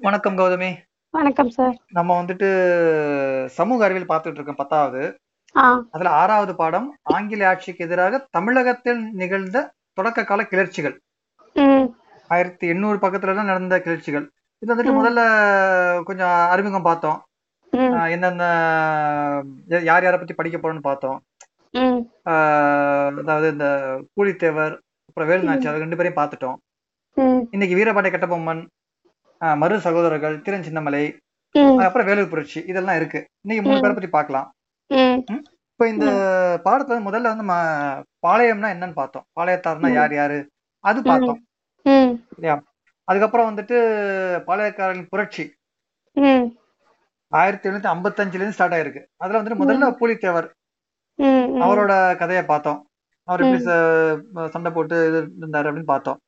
வணக்கம் கௌதமி. வணக்கம் சார் நம்ம வந்துட்டு சமூக அறிவியல் பார்த்துட்டு இருக்கோம் பத்தாவது. அதுல ஆறாவது பாடம் ஆங்கில ஆட்சிக்கு எதிராக தமிழகத்தில் நிகழ்ந்த தொடக்க கால கிளர்ச்சிகள். ஆயிரத்தி எண்ணூறு பக்கத்துல தான் நடந்த கிளர்ச்சிகள். இது வந்துட்டு. முதல்ல கொஞ்சம் அறிமுகம் பார்த்தோம். யா- யார் யாரை பத்தி படிக்க போறோம்னு பார்த்தோம். அதாவது இந்த கூலித்தேவர் அப்புறம் வேலுநாச்சியார் ரெண்டு பேரையும் பார்த்துட்டோம். இன்னைக்கு வீரபாண்டிய கட்டபொம்மன் மரு சகோதரர்கள் திறன் சின்னமலை அப்புறம் வேலூர் புரட்சி இதெல்லாம் இருக்கு. இன்னைக்கு மூணு. பேரை பத்தி பார்க்கலாம். ம். இப்போ இந்த பாடத்துல முதல்ல வந்து பாளையம்னா என்னன்னு பார்த்தோம். பாளையத்தார்னா. யார் யாரு? அது பார்த்தோம். இல்லையா? அதுக்கப்புறம் வந்துட்டு பாளையக்காரர்களின் புரட்சி. ஆயிரத்தி எழுநூத்தி ஐம்பத்தஞ்சுல இருந்து ஸ்டார்ட் ஆயிருக்கு. அதுல வந்துட்டு முதல்ல பூலித்தேவர். அவரோட கதையை பார்த்தோம். அவர் எப்படி சண்டை போட்டு இது இருந்தாரு அப்படின்னு பார்த்தோம்.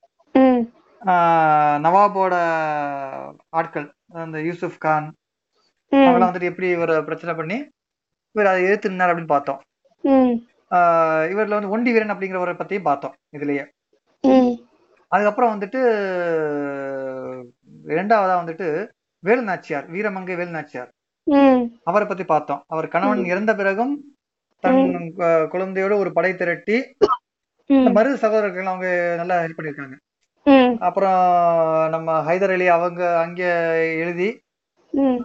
நவாபோட ஆட்கள் அந்த யூசுப் கான் அவங்களாம் வந்துட்டு எப்படி இவரை பிரச்சனை பண்ணி இவர் அதை எதிர்த்து நின்னார் அப்படின்னு பார்த்தோம். இவர்ல வந்து ஒண்டி வீரன் அப்படிங்கிறவரை பத்தியும் பார்த்தோம் இதுலயே. அதுக்கப்புறம் வந்துட்டு இரண்டாவதா வந்துட்டு வேலு நாச்சியார் வீரமங்கை வேலு நாச்சியார் அவரை பத்தி பார்த்தோம். அவர் கணவன். இறந்த பிறகும் தன் குழந்தையோட ஒரு படை திரட்டி ம். மரு சகோதரர்கள் அவங்க நல்லா ஹெல்ப் பண்ணியிருக்காங்க. ம் அப்புறம் நம்ம ஹைதர் அலி அவங்க அங்க எழுதி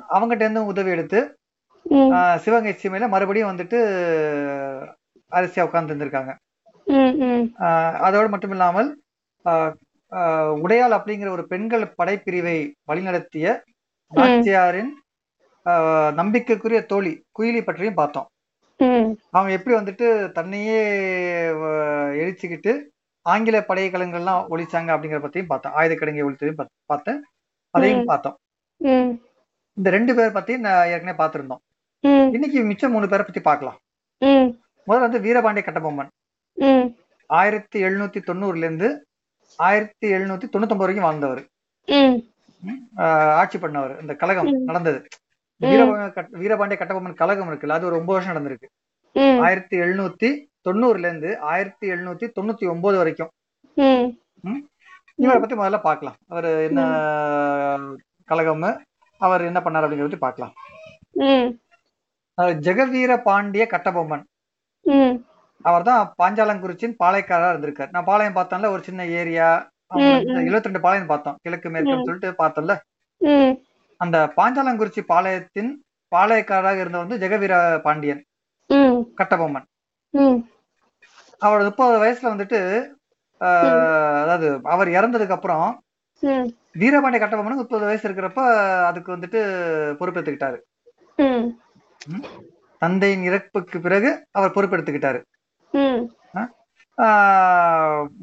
அவங்ககிட்ட இருந்து உதவி எடுத்து சிவகங்கை சீமையில மறுபடியும் வந்துட்டு அரிசியா உட்கார்ந்து இருந்திருக்காங்க அதோடு மட்டும் இல்லாமல் உடையாள் அப்படிங்கிற ஒரு பெண்கள் படைப்பிரிவை வழிநடத்திய நாச்சியாரின் நம்பிக்கைக்குரிய தோழி குயிலி பற்றியும் பார்த்தோம். அவங்க எப்படி வந்துட்டு தன்னையே ஆஹ் எரிச்சுக்கிட்டு ஆங்கில படைக்கலங்கள்லாம் ஒழிச்சாங்க அப்படிங்கிற பத்தியும் பார்த்தோம். ஆயுத கிடங்கை ஒழித்ததையும் பார்த்தேன். அதையும். பார்த்தோம். இந்த ரெண்டு பேரை பத்தி நான் ஏற்கனவே பார்த்திருந்தோம். இன்னைக்கு மிச்சம் மூணு பேரை பத்தி பார்க்கலாம். முதல்ல வந்து வீரபாண்டிய கட்டபொம்மன். ஆயிரத்தி எழுநூத்தி தொண்ணூறுல இருந்து ஆயிரத்தி எழுநூத்தி தொண்ணூத்தொன்பது வரைக்கும் வாழ்ந்தவர். ஆட்சி பண்ணவர். இந்த கழகம். நடந்தது. வீரபாண்டிய கட்டபொம்மன் கழகம் இருக்குல்ல அது ஒரு ஒன்பது வருஷம் நடந்திருக்கு. ஆயிரத்தி எழுநூத்தி தொண்ணூறுல இருந்து ஆயிரத்தி எழுநூத்தி தொண்ணூத்தி ஒன்பது வரைக்கும். இவரை பத்தி முதல்ல பார்க்கலாம். அவர் என்ன கழகம்? அவர் என்ன பண்ணார் அப்படிங்கறத பத்தி பார்க்கலாம். ம். அவர் ஜெகவீர பாண்டிய கட்டபொம்மன். அவர் தான் பாஞ்சாலங்குறிச்சியின் பாளையக்காரரா இருந்திருக்காரு. நான் பாளையம் பார்த்தோம்ல ஒரு சின்ன ஏரியா. இருபத்தி ரெண்டு பாளையம் பார்த்தோம். கிழக்கு மேற்குன்னு சொல்லிட்டு பார்த்தோம்ல. அந்த பாஞ்சாலங்குறிச்சி பாளையத்தின் பாளையக்காரராக இருந்தவர் வந்து ஜெகவீர பாண்டியன். கட்டபொம்மன். ம். அவர் முப்பது வயசுல வந்துட்டு அதாவது அவர் இறந்ததுக்கு அப்புறம் வீரபாண்டிய கட்டபொம்மனுக்கு முப்பது வயசு இருக்கிறப்ப அதுக்கு வந்துட்டு பொறுப்பெடுத்துக்கிட்டாரு. தந்தையின் இறப்புக்கு பிறகு அவர் பொறுப்பெடுத்துக்கிட்டாரு.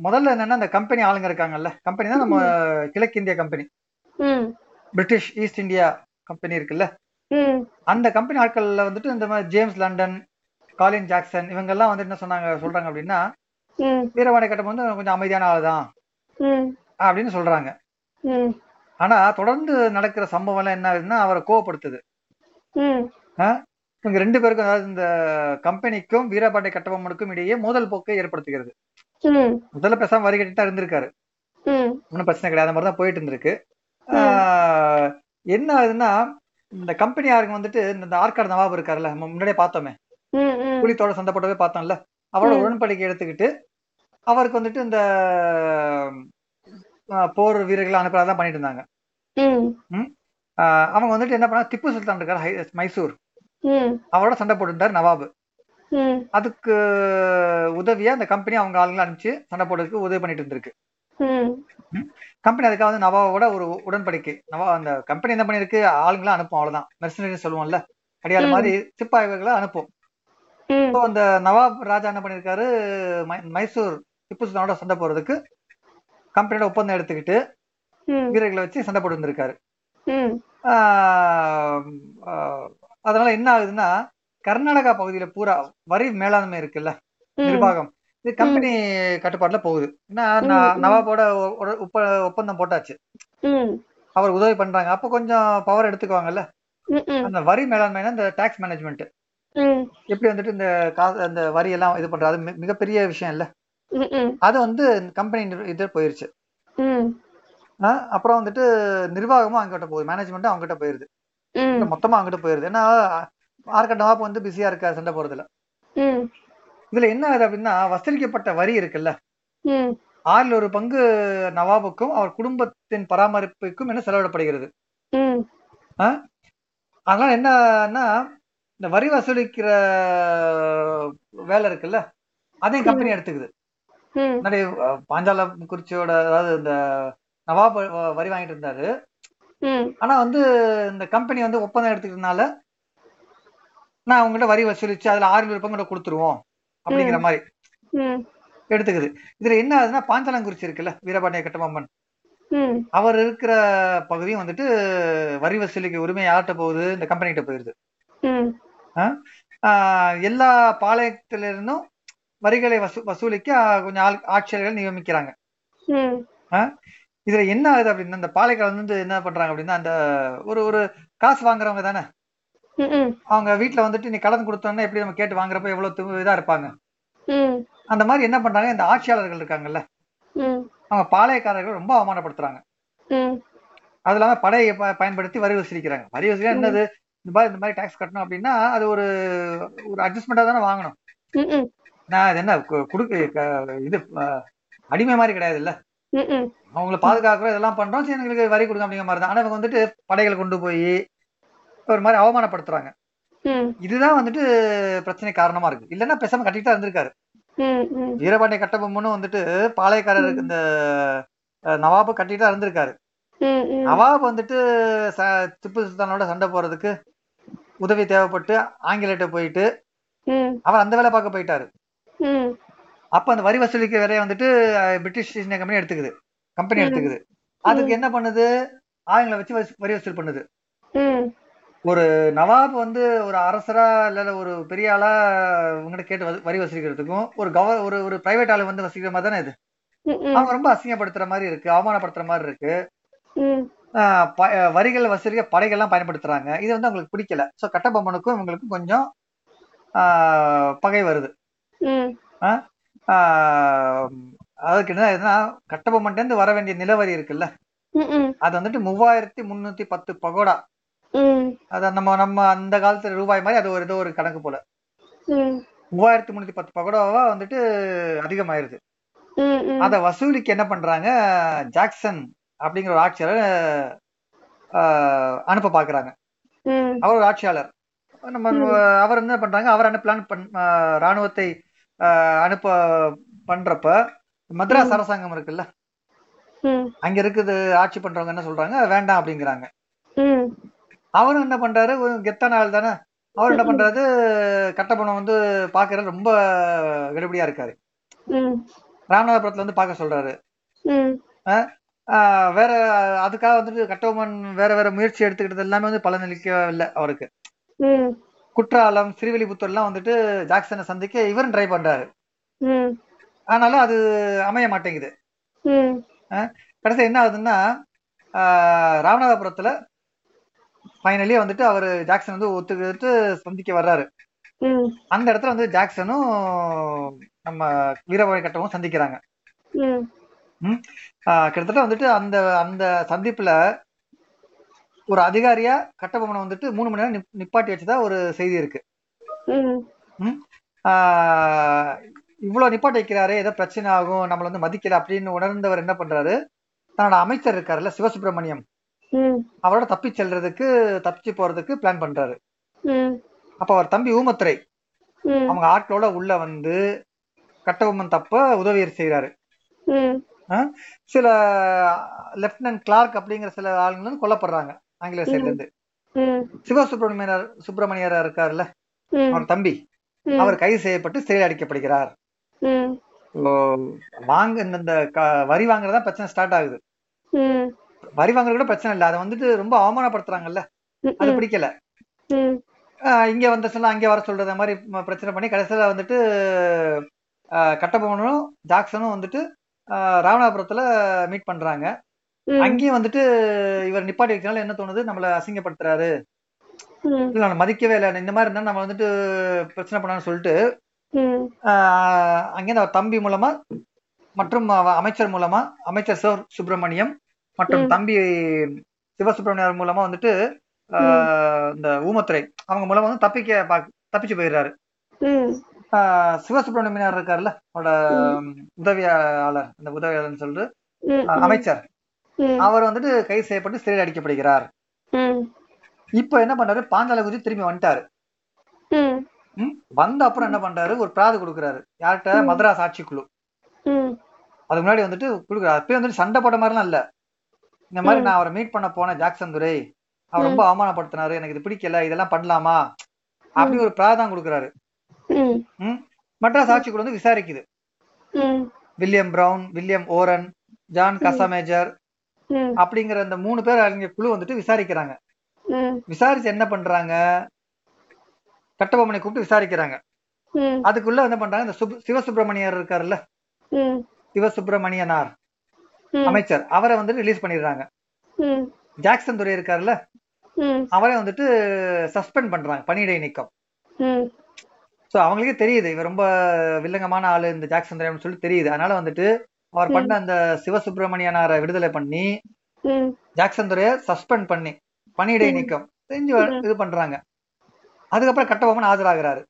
முதல்ல என்னன்னா அந்த கம்பெனி ஆளுங்க இருக்காங்கல்ல கம்பெனி தான் நம்ம கிழக்கிந்திய company. British East India company இருக்குல்ல அந்த கம்பெனி ஆட்கள்ல வந்துட்டு இந்த மாதிரி ஜேம்ஸ் லண்டன் காலின் ஜாக்சன் இவங்க எல்லாம் வந்து என்ன சொன்னாங்க சொல்றாங்க அப்படின்னா வீரபாண்டிய கட்டம் வந்து கொஞ்சம் அமைதியான ஆள் தான். ம். அப்படின்னு சொல்றாங்க. ஆனா தொடர்ந்து நடக்கிற சம்பவம் எல்லாம் என்ன ஆகுதுன்னா அவரை கோவப்படுத்துது. இவங்க ரெண்டு பேருக்கும் அதாவது இந்த கம்பெனிக்கும் வீரபாண்டிய கட்டபொம்மனுக்கும் இடையே மோதல் போக்கை ஏற்படுத்துகிறது. முதல்ல பேசாம வரி கட்டிட்டு இருந்திருக்காரு. ம். ஒன்றும் பிரச்சனை கிடையாது அந்த மாதிரி தான் போயிட்டு இருந்திருக்கு. என்ன ஆகுதுன்னா இந்த கம்பெனி ஆளுங்க வந்துட்டு இந்த ஆர்காடு நவாப் இருக்காருல்ல முன்னாடியே பார்த்தோமே. புலித்தோட சண்டை போட்டவே பார்த்தோம்ல. அவரோட. உடன்படிக்கை எடுத்துக்கிட்டு அவருக்கு வந்துட்டு இந்த போர் வீரர்களை அனுப்புறதெல்லாம் பண்ணிட்டு இருந்தாங்க அவங்க வந்துட்டு என்ன பண்ணா திப்பு சுல்தான் இருக்காரு மைசூர். அவரோட சண்டை போட்டுட்டார் நவாப். அதுக்கு உதவியா அந்த கம்பெனி அவங்க ஆளுங்களை அனுப்பிச்சு சண்டை போடுறதுக்கு உதவி பண்ணிட்டு இருந்திருக்கு. கம்பெனி அதுக்காக வந்து நவாவோட ஒரு உடன்படிக்கை. நவா அந்த கம்பெனி என்ன பண்ணிருக்கு ஆளுங்களை அனுப்பும் அவ்வளவுதான். மெர்சனரி சொல்லுவோம்ல. அடியாள். மாதிரி சிப்பாய்களை அனுப்பும். அந்த நவாப் ராஜா என்ன பண்ணிருக்காரு? மைசூர் திப்பு சுல்தானோட சண்டை போடுறதுக்கு கம்பெனியோட ஒப்பந்தம் எடுத்துக்கிட்டு வீரர்களை வச்சு சண்டை போட்டு வந்திருக்காரு. அதனால என்ன ஆகுதுன்னா கர்நாடகா பகுதியில பூரா வரி மேலாண்மை இருக்குல்ல நிர்வாகம். இது கம்பெனி கட்டுப்பாட்டுல போகுது. ஏன்னா. நவாபோட ஒப்பந்தம் போட்டாச்சு. அவர் உதவி பண்றாங்க. அப்ப கொஞ்சம் பவர் எடுத்துக்குவாங்கல்ல. அந்த வரி மேலாண்மைனா இந்த டாக்ஸ் மேனேஜ்மெண்ட் எப்படி வந்துட்டு இந்த காசு அந்த வரி எல்லாம் இது பண்றது அது மிகப்பெரிய விஷயம் இல்ல அது வந்து கம்பெனி இது போயிருச்சு. அப்புறம் வந்துட்டு நிர்வாகமும் அங்கிட்ட போகுது. மேனேஜ்மெண்ட்டும் அவங்ககிட்ட போயிருது. மொத்தமா அங்கிட்ட போயிருது. ஏன்னா ஆர்கட் நவாப் வந்து பிஸியா இருக்கா சண்டை போறதுல இதுல என்ன ஆகுது அப்படின்னா வசூலிக்கப்பட்ட வரி இருக்குல்ல? ஆறில் ஒரு பங்கு நவாபுக்கும் அவர் குடும்பத்தின் பராமரிப்புக்கும் என்ன செலவிடப்படுகிறது? அதனால என்னன்னா இந்த வரி வசூலிக்கிற வேலை இருக்குல்ல அதையும் கம்பெனி எடுத்துக்குது. முன்னாடி பாஞ்சால குறிச்சியோட அதாவது இந்த நவாப் வரி வாங்கிட்டு இருந்தாரு. ஆனா வந்து இந்த கம்பெனி வந்து ஒப்பந்தம் எடுத்துக்கிறதுனால நான் அவங்ககிட்ட வரி வசூலிச்சு அதுல ஆறு விருப்பங்களை கொடுத்துருவோம் அப்படிங்கிற மாதிரி எடுத்துக்குது. இதுல என்ன ஆகுதுன்னா பாஞ்சாலங்குறிச்சி இருக்குல்ல வீரபாண்டிய கட்டபொம்மன். ம். அவர் இருக்கிற பகுதியும் வந்துட்டு வரி வசூலிக்க உரிமை யார்கிட்ட போகுது? இந்த கம்பெனிகிட்ட போயிருது. எல்லா பாளையத்தில இருந்தும் வரிகளை வசூ வசூலிக்க கொஞ்சம் ஆள் ஆட்சியர்கள் நியமிக்கிறாங்க. இதுல என்ன ஆகுது அப்படின்னா இந்த பாளையக்காரர் வந்து என்ன பண்றாங்க அப்படின்னா அந்த ஒரு ஒரு காசு வாங்குறவங்க தானே? அவங்க வீட்டுல வந்துட்டு நீ கடன் கொடுத்தோன்னா எப்படி நம்ம கேட்டு வாங்குறப்ப எவ்வளவு இதா இருப்பாங்க? அந்த மாதிரி என்ன பண்றாங்க இந்த ஆட்சியாளர்கள் இருக்காங்கல்ல? அவங்க பாளையக்காரர்கள் ரொம்ப அவமானப்படுத்துறாங்க. அது இல்லாம படையை பயன்படுத்தி வரி வசூலிக்கிறாங்க. வரி வசூலியா என்னது? இந்த மாதிரி இந்த மாதிரி டாக்ஸ் கட்டணும் அப்படின்னா அது ஒரு ஒரு அட்ஜஸ்ட்மெண்டா தானே வாங்கணும். நான் இது என்ன குடுக்கு இது அடிமை மாதிரி கிடையாது இல்ல அவங்கள பாதுகாக்கிறோம் இதெல்லாம் பண்றோம் சரி எங்களுக்கு வரி கொடுங்க அப்படிங்கிற மாதிரி தான். ஆனா இவங்க வந்துட்டு படைகளை கொண்டு போய் ஒரு மாதிரி அவமானப்படுத்துறாங்க. இதுதான் வந்துட்டு பிரச்சனை காரணமா இருக்கு. இல்லைன்னா பேசாம கட்டிட்டு இருந்திருக்காரு. வீரபாண்டிய கட்டபொம்மனும் வந்துட்டு பாளையக்காரருக்கு இந்த நவாபு கட்டிட்டு இருந்திருக்காரு. நவாப் வந்துட்டு திப்பு சுல்தானோட சண்டை போறதுக்கு உதவி தேவைப்பட்டு ஆங்கிலேட்ட போயிட்டு அவர் அந்த வேலை பார்க்க போயிட்டாரு. அப்ப அந்த வரி வசூலிக்க வேலையை வந்துட்டு பிரிட்டிஷ் இந்தியா கம்பெனி எடுத்துக்குது. கம்பெனி. எடுத்துக்குது. அதுக்கு என்ன பண்ணுது? ஆளுங்களை வச்சு வசூ- வரி வசூல் பண்ணுது. ஒரு நவாப் வந்து ஒரு அரசரா இல்ல ஒரு பெரிய ஆளா உங்ககிட்ட கேட்டு வரி வசூலிக்கிறதுக்கும் ஒரு கவ ஒரு ஒரு பிரைவேட் ஆளு வந்து வசூலிக்கிற மாதிரி தானே இது? அவங்க ரொம்ப அசிங்கப்படுத்துற மாதிரி இருக்கு அவமானப்படுத்துற மாதிரி இருக்கு. வரிகள் வசூலிக்க படைகள்லாம் பயன்படுத்துறாங்க. இது வந்து அவங்களுக்கு பிடிக்கல. சோ கட்டபொம்மனுக்கும் இவங்களுக்கும் கொஞ்சம் பகை வருது. அதுக்கு என்ன ஆகுதுன்னா கட்டபொம்மன்ட்ட இருந்து வர வேண்டிய நிலவரி இருக்குல்ல? அது வந்துட்டு மூவாயிரத்தி முன்னூத்தி பத்து பகோடா. அத நம்ம நம்ம அந்த காலத்துல ரூபாய் மாதிரி அது ஒரு ஏதோ ஒரு கணக்கு போல. மூவாயிரத்தி முன்னூத்தி பத்து பகோடாவா வந்துட்டு அதிகமாயிருது. அதை வசூலிக்க என்ன பண்றாங்க? ஜாக்சன் அப்படிங்கிற ஒரு ஆட்சியாளர் அனுப்ப பாக்குறாங்க அவர் ஒரு ஆட்சியாளர். நம்ம அவர் என்ன பண்றாங்க? அவர் அனுப்பலான்னு பண் ராணுவத்தை அனுப்ப பண்றப்ப மദ്രാஸ் அரசாங்கம் இருக்குல்ல? அங்க இருக்குது ஆட்சி பண்றவங்க என்ன சொல்றாங்க? வேண்டாம் அப்படிங்கிறாங்க. அவரும் என்ன பண்றாரு? கெத்தான ஆள் தானே. அவர் என்ன பண்றாரு? கட்டப்பணம் வந்து பாக்குறது ரொம்ப கடுபடியா இருக்காரு. ராமநாதபுரத்துல வந்து பார்க்க சொல்றாரு. வேற அதுக்காக வந்துட்டு கட்டபொம்மன் வேற வேற முயற்சி எடுத்துக்கிட்டது எல்லாமே வந்து பலனளிக்கவில்லை அவருக்கு. குற்றாலம் ஸ்ரீவில்லிபுத்தூர் எல்லாம் வந்துட்டு ஜாக்சனை சந்திக்க இவரும் ட்ரை பண்றாரு. ஆனாலும் அது அமைய மாட்டேங்குது. கடைசி என்ன ஆகுதுன்னா ராமநாதபுரத்துல ஃபைனலி வந்துட்டு அவர் ஜாக்சன் வந்து ஒத்துக்கிட்டு சந்திக்க வர்றாரு. அந்த இடத்துல வந்து ஜாக்சனும் நம்ம வீரபாண்டிய கட்டமும் சந்திக்கிறாங்க. கிட்டத்தட்ட வந்துட்டு அந்த அந்த சந்திப்புல ஒரு அதிகாரியா கட்டபொம்மனை வந்துட்டு மூணு மணி நேரம் நிப்- நிப்பாட்டி வச்சதா ஒரு செய்தி இருக்கு. இவ்வளவு நிப்பாட்டி வைக்கிறாரு ஏதோ பிரச்சனை ஆகும் நம்மள வந்து மதிக்கல அப்படின்னு உணர்ந்தவர் என்ன பண்றாரு? தன்னோட அமைச்சர் இருக்காருல்ல சிவசுப்பிரமணியம் அவரோட தப்பி செல்றதுக்கு தப்பிச்சு போறதுக்கு பிளான் பண்றாரு. அப்ப அவர் தம்பி ஊமத்துறை அவங்க ஆட்களோட உள்ள வந்து கட்டபொம்மன் தப்ப உதவி செய்யறாரு சில லெப்டினன்ட் கிளார்க் அப்படிங்கிற சில ஆளுங்க வந்து கொல்லப்படுறாங்க ஆங்கிலேய சைட்ல இருந்து. ம். சிவசுப்பிரமணியர் சுப்பிரமணியர் இருக்காருல்ல? அவர் தம்பி. அவர் கைது செய்யப்பட்டு சிறை அடைக்கப்படுகிறார். வாங்க இந்த- வரி வாங்குறதா பிரச்சனை ஸ்டார்ட் ஆகுது. வரி வாங்குறது கூட பிரச்சனை இல்லை. அதை வந்துட்டு ரொம்ப அவமானப்படுத்துறாங்கல்ல? அது பிடிக்கல. இங்க வந்த சொல்ல அங்க வர சொல்றத மாதிரி பிரச்சனை பண்ணி கடைசியில வந்துட்டு கட்டபொம்மனும் ஜாக்சனும் வந்துட்டு ராமநாதபுரத்துல மீட் பண்றாங்க. அங்கேயும் வந்துட்டு இவர் நிப்பாட்டி வைக்கனால என்ன தோணுது? நம்மள அசிங்கப்படுத்துறாரு. இல்ல மதிக்கவே இல்லை. இந்த மாதிரி இருந்தா நம்ம வந்துட்டு பிரச்சனை பண்ணான்னு சொல்லிட்டு அங்கேருந்து அவர் தம்பி மூலமா மற்றும் அமைச்சர் மூலமா அமைச்சர் சிவ சுப்பிரமணியம் மற்றும். தம்பி சிவசுப்பிரமணியர் மூலமா வந்துட்டு இந்த ஊமத்துறை அவங்க மூலமா வந்து தப்பிக்க பாக்- தப்பிச்சு போயிடுறாரு. சிவசுப்பிரமணியர் இருக்காருல்ல அவரோட உதவியாளர் இந்த உதவியாளர்னு சொல்லிட்டு அமைச்சர். அவர் வந்துட்டு கைது செய்யப்பட்டு சிறையில் அடைக்கப்படுகிறார். இப்ப என்ன பண்ணாரு பாஞ்சால குதி திரும்பி வந்துட்டாரு? வந்த அப்புறம் என்ன பண்றாரு? ஒரு பிராது கொடுக்குறாரு. யார்கிட்ட? ம். மദ്രാஸ் ஆட்சிக்குழு. ம். அதுக்கு முன்னாடி வந்துட்டு கொடுக்குறாரு. அப்பயும் வந்துட்டு சண்டை போட்ட மாதிரிலாம் இல்ல. இந்த மாதிரி. நான் அவரை மீட் பண்ண போனேன் ஜாக்சன் துரை அவர் ரொம்ப அவமானப்படுத்தினாரு. எனக்கு இது பிடிக்கல இதெல்லாம் பண்ணலாமா? அப்படி ஒரு பிராதான் கொடுக்குறாரு. ம். ம்? மദ്രാஸ் ஆட்சிக்குழு வந்து விசாரிக்குது. William Brown William Oran John Casamajor அப்படிங்கிற அந்த மூணு பேர் அடங்கிய குழு வந்துட்டு விசாரிக்கிறாங்க. விசாரிச்சு என்ன பண்றாங்க? கட்டபொம்மனை கூப்பிட்டு விசாரிக்கிறாங்க. அதுக்குள்ள என்ன பண்றாங்க? இந்த சுப்- சிவசுப்பிரமணியர் இருக்காருல்ல? சிவசுப்பிரமணியனார் அமைச்சர். அவரை வந்து ரிலீஸ் பண்ணிடுறாங்க. ஜாக்சன் துரை இருக்காருல்ல? அவரை வந்துட்டு சஸ்பெண்ட் பண்றாங்க. பணியிடை நீக்கம். சோ அவங்களுக்கே தெரியுது இவர் ரொம்ப வில்லங்கமான ஆளு இந்த ஜாக்சன் துரைன்னு சொல்லி தெரியுது. அதனால வந்துட்டு அவர் பண்ண அந்த சிவசுப்பிரமணியனாரை விடுதலை பண்ணி ஜாக்சன் துரையை சஸ்பெண்ட் பண்ணி பணியிடை. நீக்கம் செஞ்சு இது பண்றாங்க. அதுக்கப்புறம் கட்டபொம்மன் ஆஜராகிறாரு.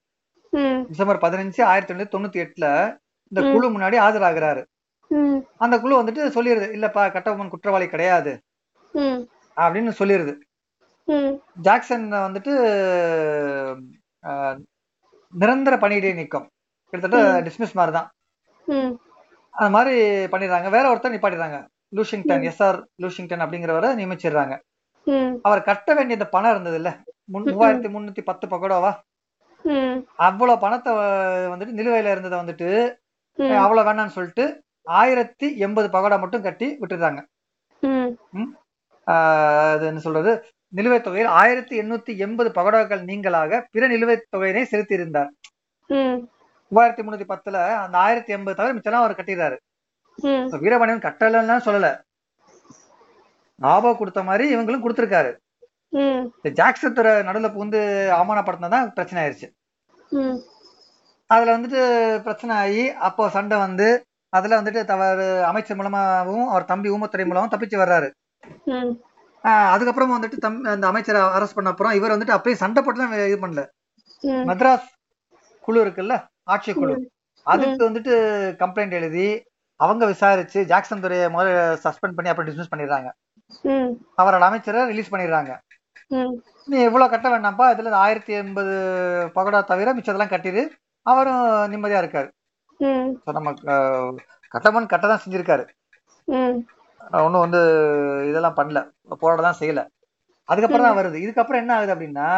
டிசம்பர் பதினஞ்சு ஆயிரத்தி தொள்ளாயிரத்தி தொண்ணூத்தி எட்டுல இந்த. குழு முன்னாடி ஆஜராகிறாரு. அந்த குழு வந்துட்டு சொல்லிடுது இல்லப்பா கட்டபொம்மன் குற்றவாளி கிடையாது. அப்படின்னு சொல்லிடுது ஜாக்சன் வந்துட்டு நிரந்தர பணியிடை நீக்கம் கிட்டத்தட்ட. டிஸ்மிஸ் மாதிரி தான் ம். அந்த மாதிரி பண்ணிடுறாங்க. வேற ஒருத்தர் நிப்பாட்டிடுறாங்க. லூஷிங்டன் எஸ் ஆர் லூஷிங்டன் அப்படிங்கிறவரை நியமிச்சிடுறாங்க. அவர் கட்ட வேண்டிய இந்த பணம் இருந்தது இல்ல. மூவாயிரத்தி முன்னூத்தி பத்து பக்கோடாவா? அவ்வளவு பணத்தை வந்துட்டு நிலுவையில இருந்ததை வந்துட்டு அவ்வளவு வேணாம்னு சொல்லிட்டு ஆயிரத்தி எண்பது பகோடா மட்டும் கட்டி ஆஹ் அது என்ன சொல்றது? நிலுவைத் தொகையில் ஆயிரத்தி எண்ணூத்தி எண்பது பகோடாக்கள் நீங்களாக பிற நிலுவைத் தொகையினை செலுத்தியிருந்தார். மூவாயிரத்தி முன்னூத்தி பத்துல அந்த ஆயிரத்தி எண்பது தவிர மிச்சம்லாம் அவர் கட்டிடுறாரு வீரபாண்டியன் கட்டலன்னு சொல்லல. ஞாபகம் கொடுத்த மாதிரி இவங்களும் கொடுத்திருக்காரு. ஜாக்சன் துறை நடுவில் பூந்து அவமானப்படுத்தினதான் பிரச்சனை ஆயிருச்சு. அதுல வந்துட்டு பிரச்சனை ஆகி அப்போ சண்டை வந்து அதுல வந்துட்டு தவறு அமைச்சர் மூலமாவும் அவர் தம்பி ஊமத்துறை மூலமாவும் தப்பிச்சு வர்றாரு. அதுக்கப்புறமா வந்துட்டு தம் அந்த அமைச்சரை அரெஸ்ட் பண்ண அப்புறம் இவர் வந்துட்டு அப்படியே சண்டை போட்டுலாம் இது பண்ணல. மெட்ராஸ் குழு இருக்குல்ல ஆட்சி குழு. அதுக்கு வந்துட்டு கம்ப்ளைண்ட் எழுதி அவங்க விசாரிச்சு ஜாக்சன் துறையை முதல்ல சஸ்பெண்ட் பண்ணி அப்புறம் டிஸ்மிஸ் பண்ணிடுறாங்க. அவரோட அமைச்சரை ரிலீஸ் பண்ணிடுறாங்க. நீ இவ்வளவு கட்ட வேண்டாம்ப்பா இதுல ஆயிரத்தி எண்பது பகோடா தவிர மிச்சதெல்லாம் கட்டிடு. அவரும் நிம்மதியா இருக்காரு. நம்ம கட்டமன் கட்ட தான் செஞ்சிருக்காரு. ம். ஒன்றும் வந்து இதெல்லாம் பண்ணல. போராட தான் செய்யல. அதுக்கப்புறம் தான் வருது. இதுக்கப்புறம் என்ன ஆகுது அப்படின்னா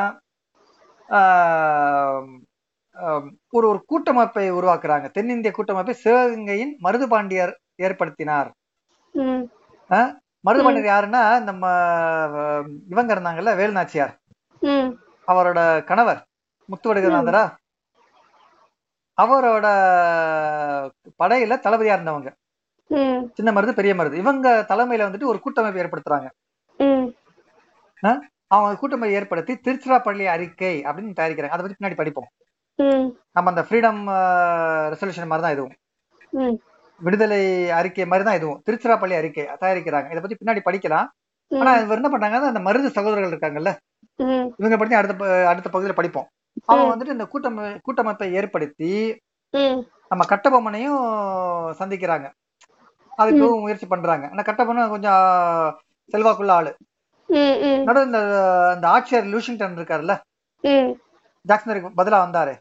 ஒரு ஒரு கூட்டமைப்பை உருவாக்குறாங்க. தென்னிந்திய கூட்டமைப்பை சிவகங்கையின் மருதுபாண்டியர் ஏற்படுத்தினார். ம். மருதுபாண்டியர் யாருன்னா நம்ம இவங்க இருந்தாங்கல்ல வேலுநாச்சியார் அவரோட கணவர் முத்துவடுகநாதரா? அவரோட படையில தளபதியா இருந்தவங்க. சின்ன மருது பெரிய மருது. இவங்க தலைமையில வந்துட்டு ஒரு கூட்டமைப்பு ஏற்படுத்துறாங்க. அவங்க கூட்டமைப்பை ஏற்படுத்தி திருச்சிராப்பள்ளி அறிக்கை அப்படின்னு தயாரிக்கிறாங்க. அதை பத்தி பின்னாடி படிப்போம். நம்ம அந்த ஃப்ரீடம் ரெசல்யூஷன் மாதிரி தான் இதுவும். விடுதலை அறிக்கை மாதிரி தான் இதுவும். திருச்சிராப்பள்ளி அறிக்கை தயாரிக்கிறாங்க. இதை பத்தி பின்னாடி படிக்கலாம். ஆனா இவர் என்ன பண்றாங்க அந்த மருது சகோதரர்கள் இருக்காங்கல்ல இவங்க பத்தி அடுத்த அடுத்த பகுதியில படிப்போம். அவங்க வந்துட்டு இந்த கூட்டமை கூட்டமைப்பை ஏற்படுத்தி நம்ம கட்டபொம்மனையும் சந்திக்கிறாங்க. அதுக்கு முயற்சி பண்றாங்க. ஆனா கட்டபொம்மன் கொஞ்சம் செல்வாக்குள்ள ஆளு. நடுவு இந்த அந்த ஆட்சியர் லூஷிங்டன் இருக்காருல்ல? ஜாக்சனருக்கு பதிலா வந்தாரு.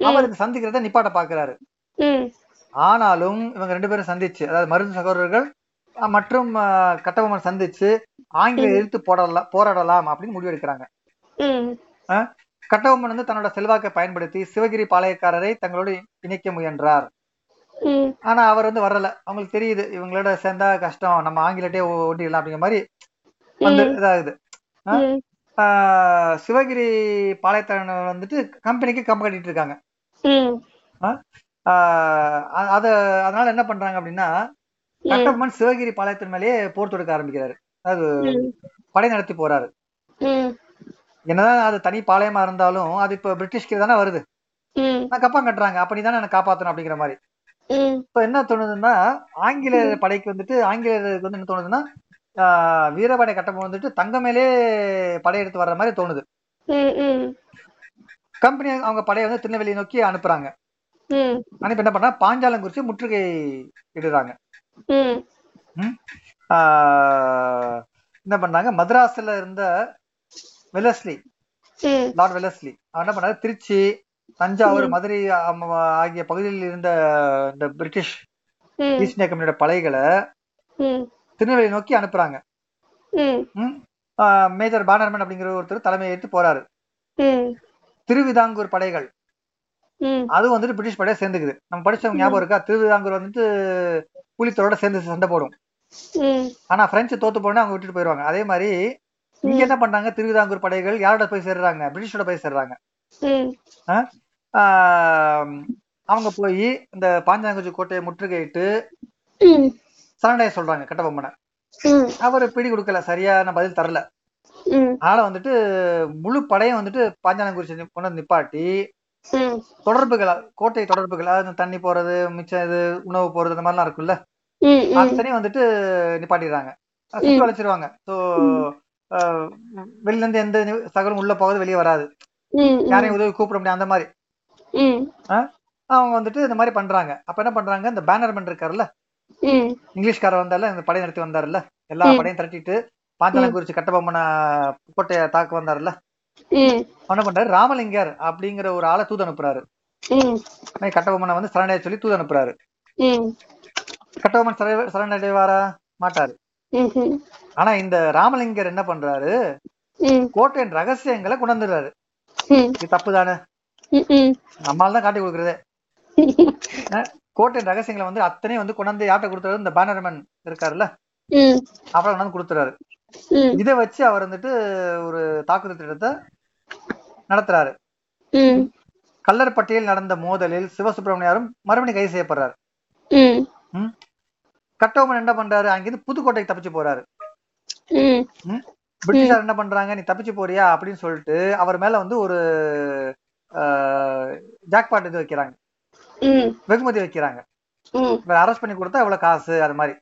அவர் இந்த சந்திக்கிறத நிப்பாட்ட பாக்குறாரு. ஆனாலும் இவங்க ரெண்டு பேரும் சந்திச்சு அதாவது மருந்து சகோதரர்கள் மற்றும் கட்டபொம்மன் சந்திச்சு ஆங்கில எதிர்த்து போடலாம் போராடலாம் அப்படின்னு முடிவெடுக்கிறாங்க கட்டபொம்மன் வந்து தன்னோட செல்வாக்கை பயன்படுத்தி சிவகிரி பாளையக்காரரை தங்களோடு இணைக்க முயன்றார். ஆனா அவர் வந்து வரல. அவங்களுக்கு தெரியுது இவங்களோட சேர்ந்தா கஷ்டம் நம்ம ஆங்கிலட்டே ஓட்டிடலாம் அப்படிங்கிற மாதிரி வந்து இதாகுது. சிவகிரி பாளையத்தாளர் வந்துட்டு கம்பெனிக்கு கம்பு கட்டிட்டு இருக்காங்க. அத அதனால என்ன பண்றாங்க அப்படின்னா கட்டபொம்மன் சிவகிரி பாளையத்தின் மேலேயே போர் தொடுக்க ஆரம்பிக்கிறாரு. ம். படை நடத்தி போறாரு. என்னதான் அது தனி பாளையமா இருந்தாலும் அது இப்ப பிரிட்டிஷ்க்கு தானே வருது. நான் கப்பம் கட்டுறாங்க. அப்ப நீ தானே எனக்கு காப்பாத்தணும் அப்படிங்கிற மாதிரி. இப்ப என்ன தோணுதுன்னா ஆங்கிலேயர் படைக்கு வந்துட்டு ஆங்கிலேயருக்கு வந்து என்ன தோணுதுன்னா ஆஹ் வீரபாண்டிய கட்டபொம்மன் வந்துட்டு தங்கமேலே படையெடுத்து வர்ற மாதிரி தோணுது. கம்பெனி அவங்க படையை வந்து திருநெல்வேலி நோக்கி அனுப்புறாங்க. அனுப்பி என்ன பண்ணா பாஞ்சாலங்குறிச்சி முற்றுகை இடுறாங்க. என்ன பண்ணாங்க மദ്രാஸ்ல இருந்த வெலஸ்லி லார்ட் வெலஸ்லி அவர் என்ன பண்ணாரு திருச்சி தஞ்சாவூர் மதுரை ஆகிய பகுதிகளில் இருந்த இந்த பிரிட்டிஷ் ஈஸ்ட் இந்தியா கம்பெனியோட படைகளை திருநெல்வேலி நோக்கி அனுப்புறாங்க. மேஜர் பானர்மன் அப்படிங்கிற ஒருத்தர் தலைமை ஏற்று போறாரு. திருவிதாங்கூர் படைகள். அது வந்துட்டு பிரிட்டிஷ் படையை சேர்ந்துக்குது. நம்ம படிச்சவங்க ஞாபகம் இருக்கா? திருவிதாங்கூர் வந்துட்டு புலித்தோட சேர்ந்து சண்டை போடும். ஆனா பிரெஞ்சு தோத்து போனா அவங்க விட்டுட்டு போயிருவாங்க. அதே மாதிரி இங்க என்ன பண்றாங்க? திருவிதாங்கூர் படைகள் யாரோட போய் சேர்றாங்க? பிரிட்டிஷோட போய் சேர்றாங்க. அவங்க போய் இந்த பாஞ்சாங்குச்சி கோட்டையை முற்றுகையிட்டு சரணடைய சொல்றாங்க கட்டபொம்மனை அவர் பிடி கொடுக்கல சரியான பதில் தரல. அதனால வந்துட்டு முழு படையும் வந்துட்டு பாஞ்சாலங்குறிச்சி கொண்டு வந்து நிப்பாட்டி தொடர்புகள் கோட்டை தொடர்புகள் அதாவது தண்ணி போறது மிச்சம் இது உணவு போறது இந்த மாதிரிலாம் இருக்குல்ல அத்தனையும் வந்துட்டு நிப்பாட்டிடுறாங்க. சுத்தி வளைச்சிருவாங்க. ஸோ வெளில இருந்து எந்த சகலும் உள்ள போகாது வெளியே வராது. யாரையும் உதவி கூப்பிட முடியாது அந்த மாதிரி. அவங்க வந்துட்டு இந்த மாதிரி பண்றாங்க. அப்ப என்ன பண்றாங்க? இந்த பேனர்மேன் இருக்காருல்ல ம். இங்கிலீஷ்காரர் வந்தார்ல இந்த படை நடத்தி வந்தாருல்ல எல்லா. படையும் திரட்டிட்டு பாஞ்சாலங்குறிச்சி கட்டபொம்மனை கோட்டையை தாக்க வந்தாருல்ல என்ன பண்றாரு? ராமலிங்கர் அப்படிங்கிற ஒரு ஆளை தூது அனுப்புறாரு. கட்டபொம்மனை வந்து சரணடைய சொல்லி தூது அனுப்புறாரு. கட்டபொம்மன் சரண சரணடைவாரா? மாட்டாரு. ஆனா இந்த ராமலிங்கர் என்ன பண்றாரு? கோட்டையின் ரகசியங்களை கொண்டாந்துடுறாரு ம். இது தப்பு தானே நம்மால தான் காட்டி கொடுக்குறது. கோட்டையின் ரகசியங்களை வந்து அத்தனையும் வந்து கொண்டாந்து யார்கிட்ட கொடுத்தாரு? இந்த பேனர்மேன் இருக்காருல்ல? அப்புறம் கொண்டாந்து கொடுத்துறாரு. இதை வச்சு அவர் வந்துட்டு ஒரு தாக்குதல் திட்டத்தை நடத்துறாரு. கல்லர்பட்டியில் நடந்த மோதலில் சிவசுப்பிரமணியாரும் மறுபடியும் கைது செய்யப்படுறாரு? கட்டபொம்மன் என்ன பண்றாரு? அங்கிருந்து புதுக்கோட்டைக்கு தப்பிச்சு போறாரு? பிரிட்டிஷார் என்ன பண்றாங்க? நீ தப்பிச்சு போறியா? அப்படின்னு சொல்லிட்டு அவர் மேல வந்து ஒரு ஜாக்பாட் இது வைக்கிறாங்க. வெகுமதி வைக்கிறாங்க. அரெஸ்ட் பண்ணி கொடுத்தா இவ்வளவு காசு அது மாதிரி?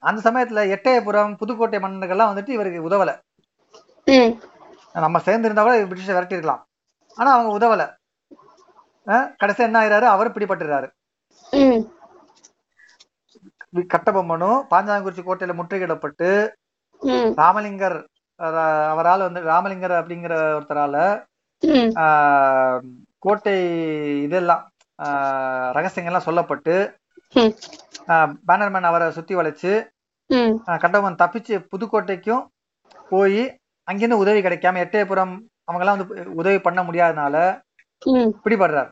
அந்த சமயத்துல எட்டயபுரம் புதுக்கோட்டை மன்னர்கள்லாம் வந்துட்டு இவருக்கு உதவல. நம்ம சேர்ந்து இருந்தா கூட பிரிட்டிஷை விரட்டி இருக்கலாம் ஆனா அவங்க உதவல. ஆ? கடைசியா என்ன ஆயிராரு அவர் பிடிபட்டுறாரு. கட்டபொம்மனும் பாஞ்சாலங்குறிச்சி கோட்டையில முற்றுகையிடப்பட்டு ராமலிங்கர் அவரால வந்து ராமலிங்கர் அப்படிங்கிற ஒருத்தரால கோட்டை இதெல்லாம் ரகசியங்கள்லாம் சொல்லப்பட்டு பேனர்மேன் அவரை சுத்தி வளைச்சு கட்டபொம்மன் தப்பிச்சு புதுக்கோட்டைக்கும் போய் அங்கிருந்து உதவி கிடைக்காம எட்டயபுரம் அவங்கெல்லாம் வந்து உதவி பண்ண முடியாதனால பிடிபடுறார்.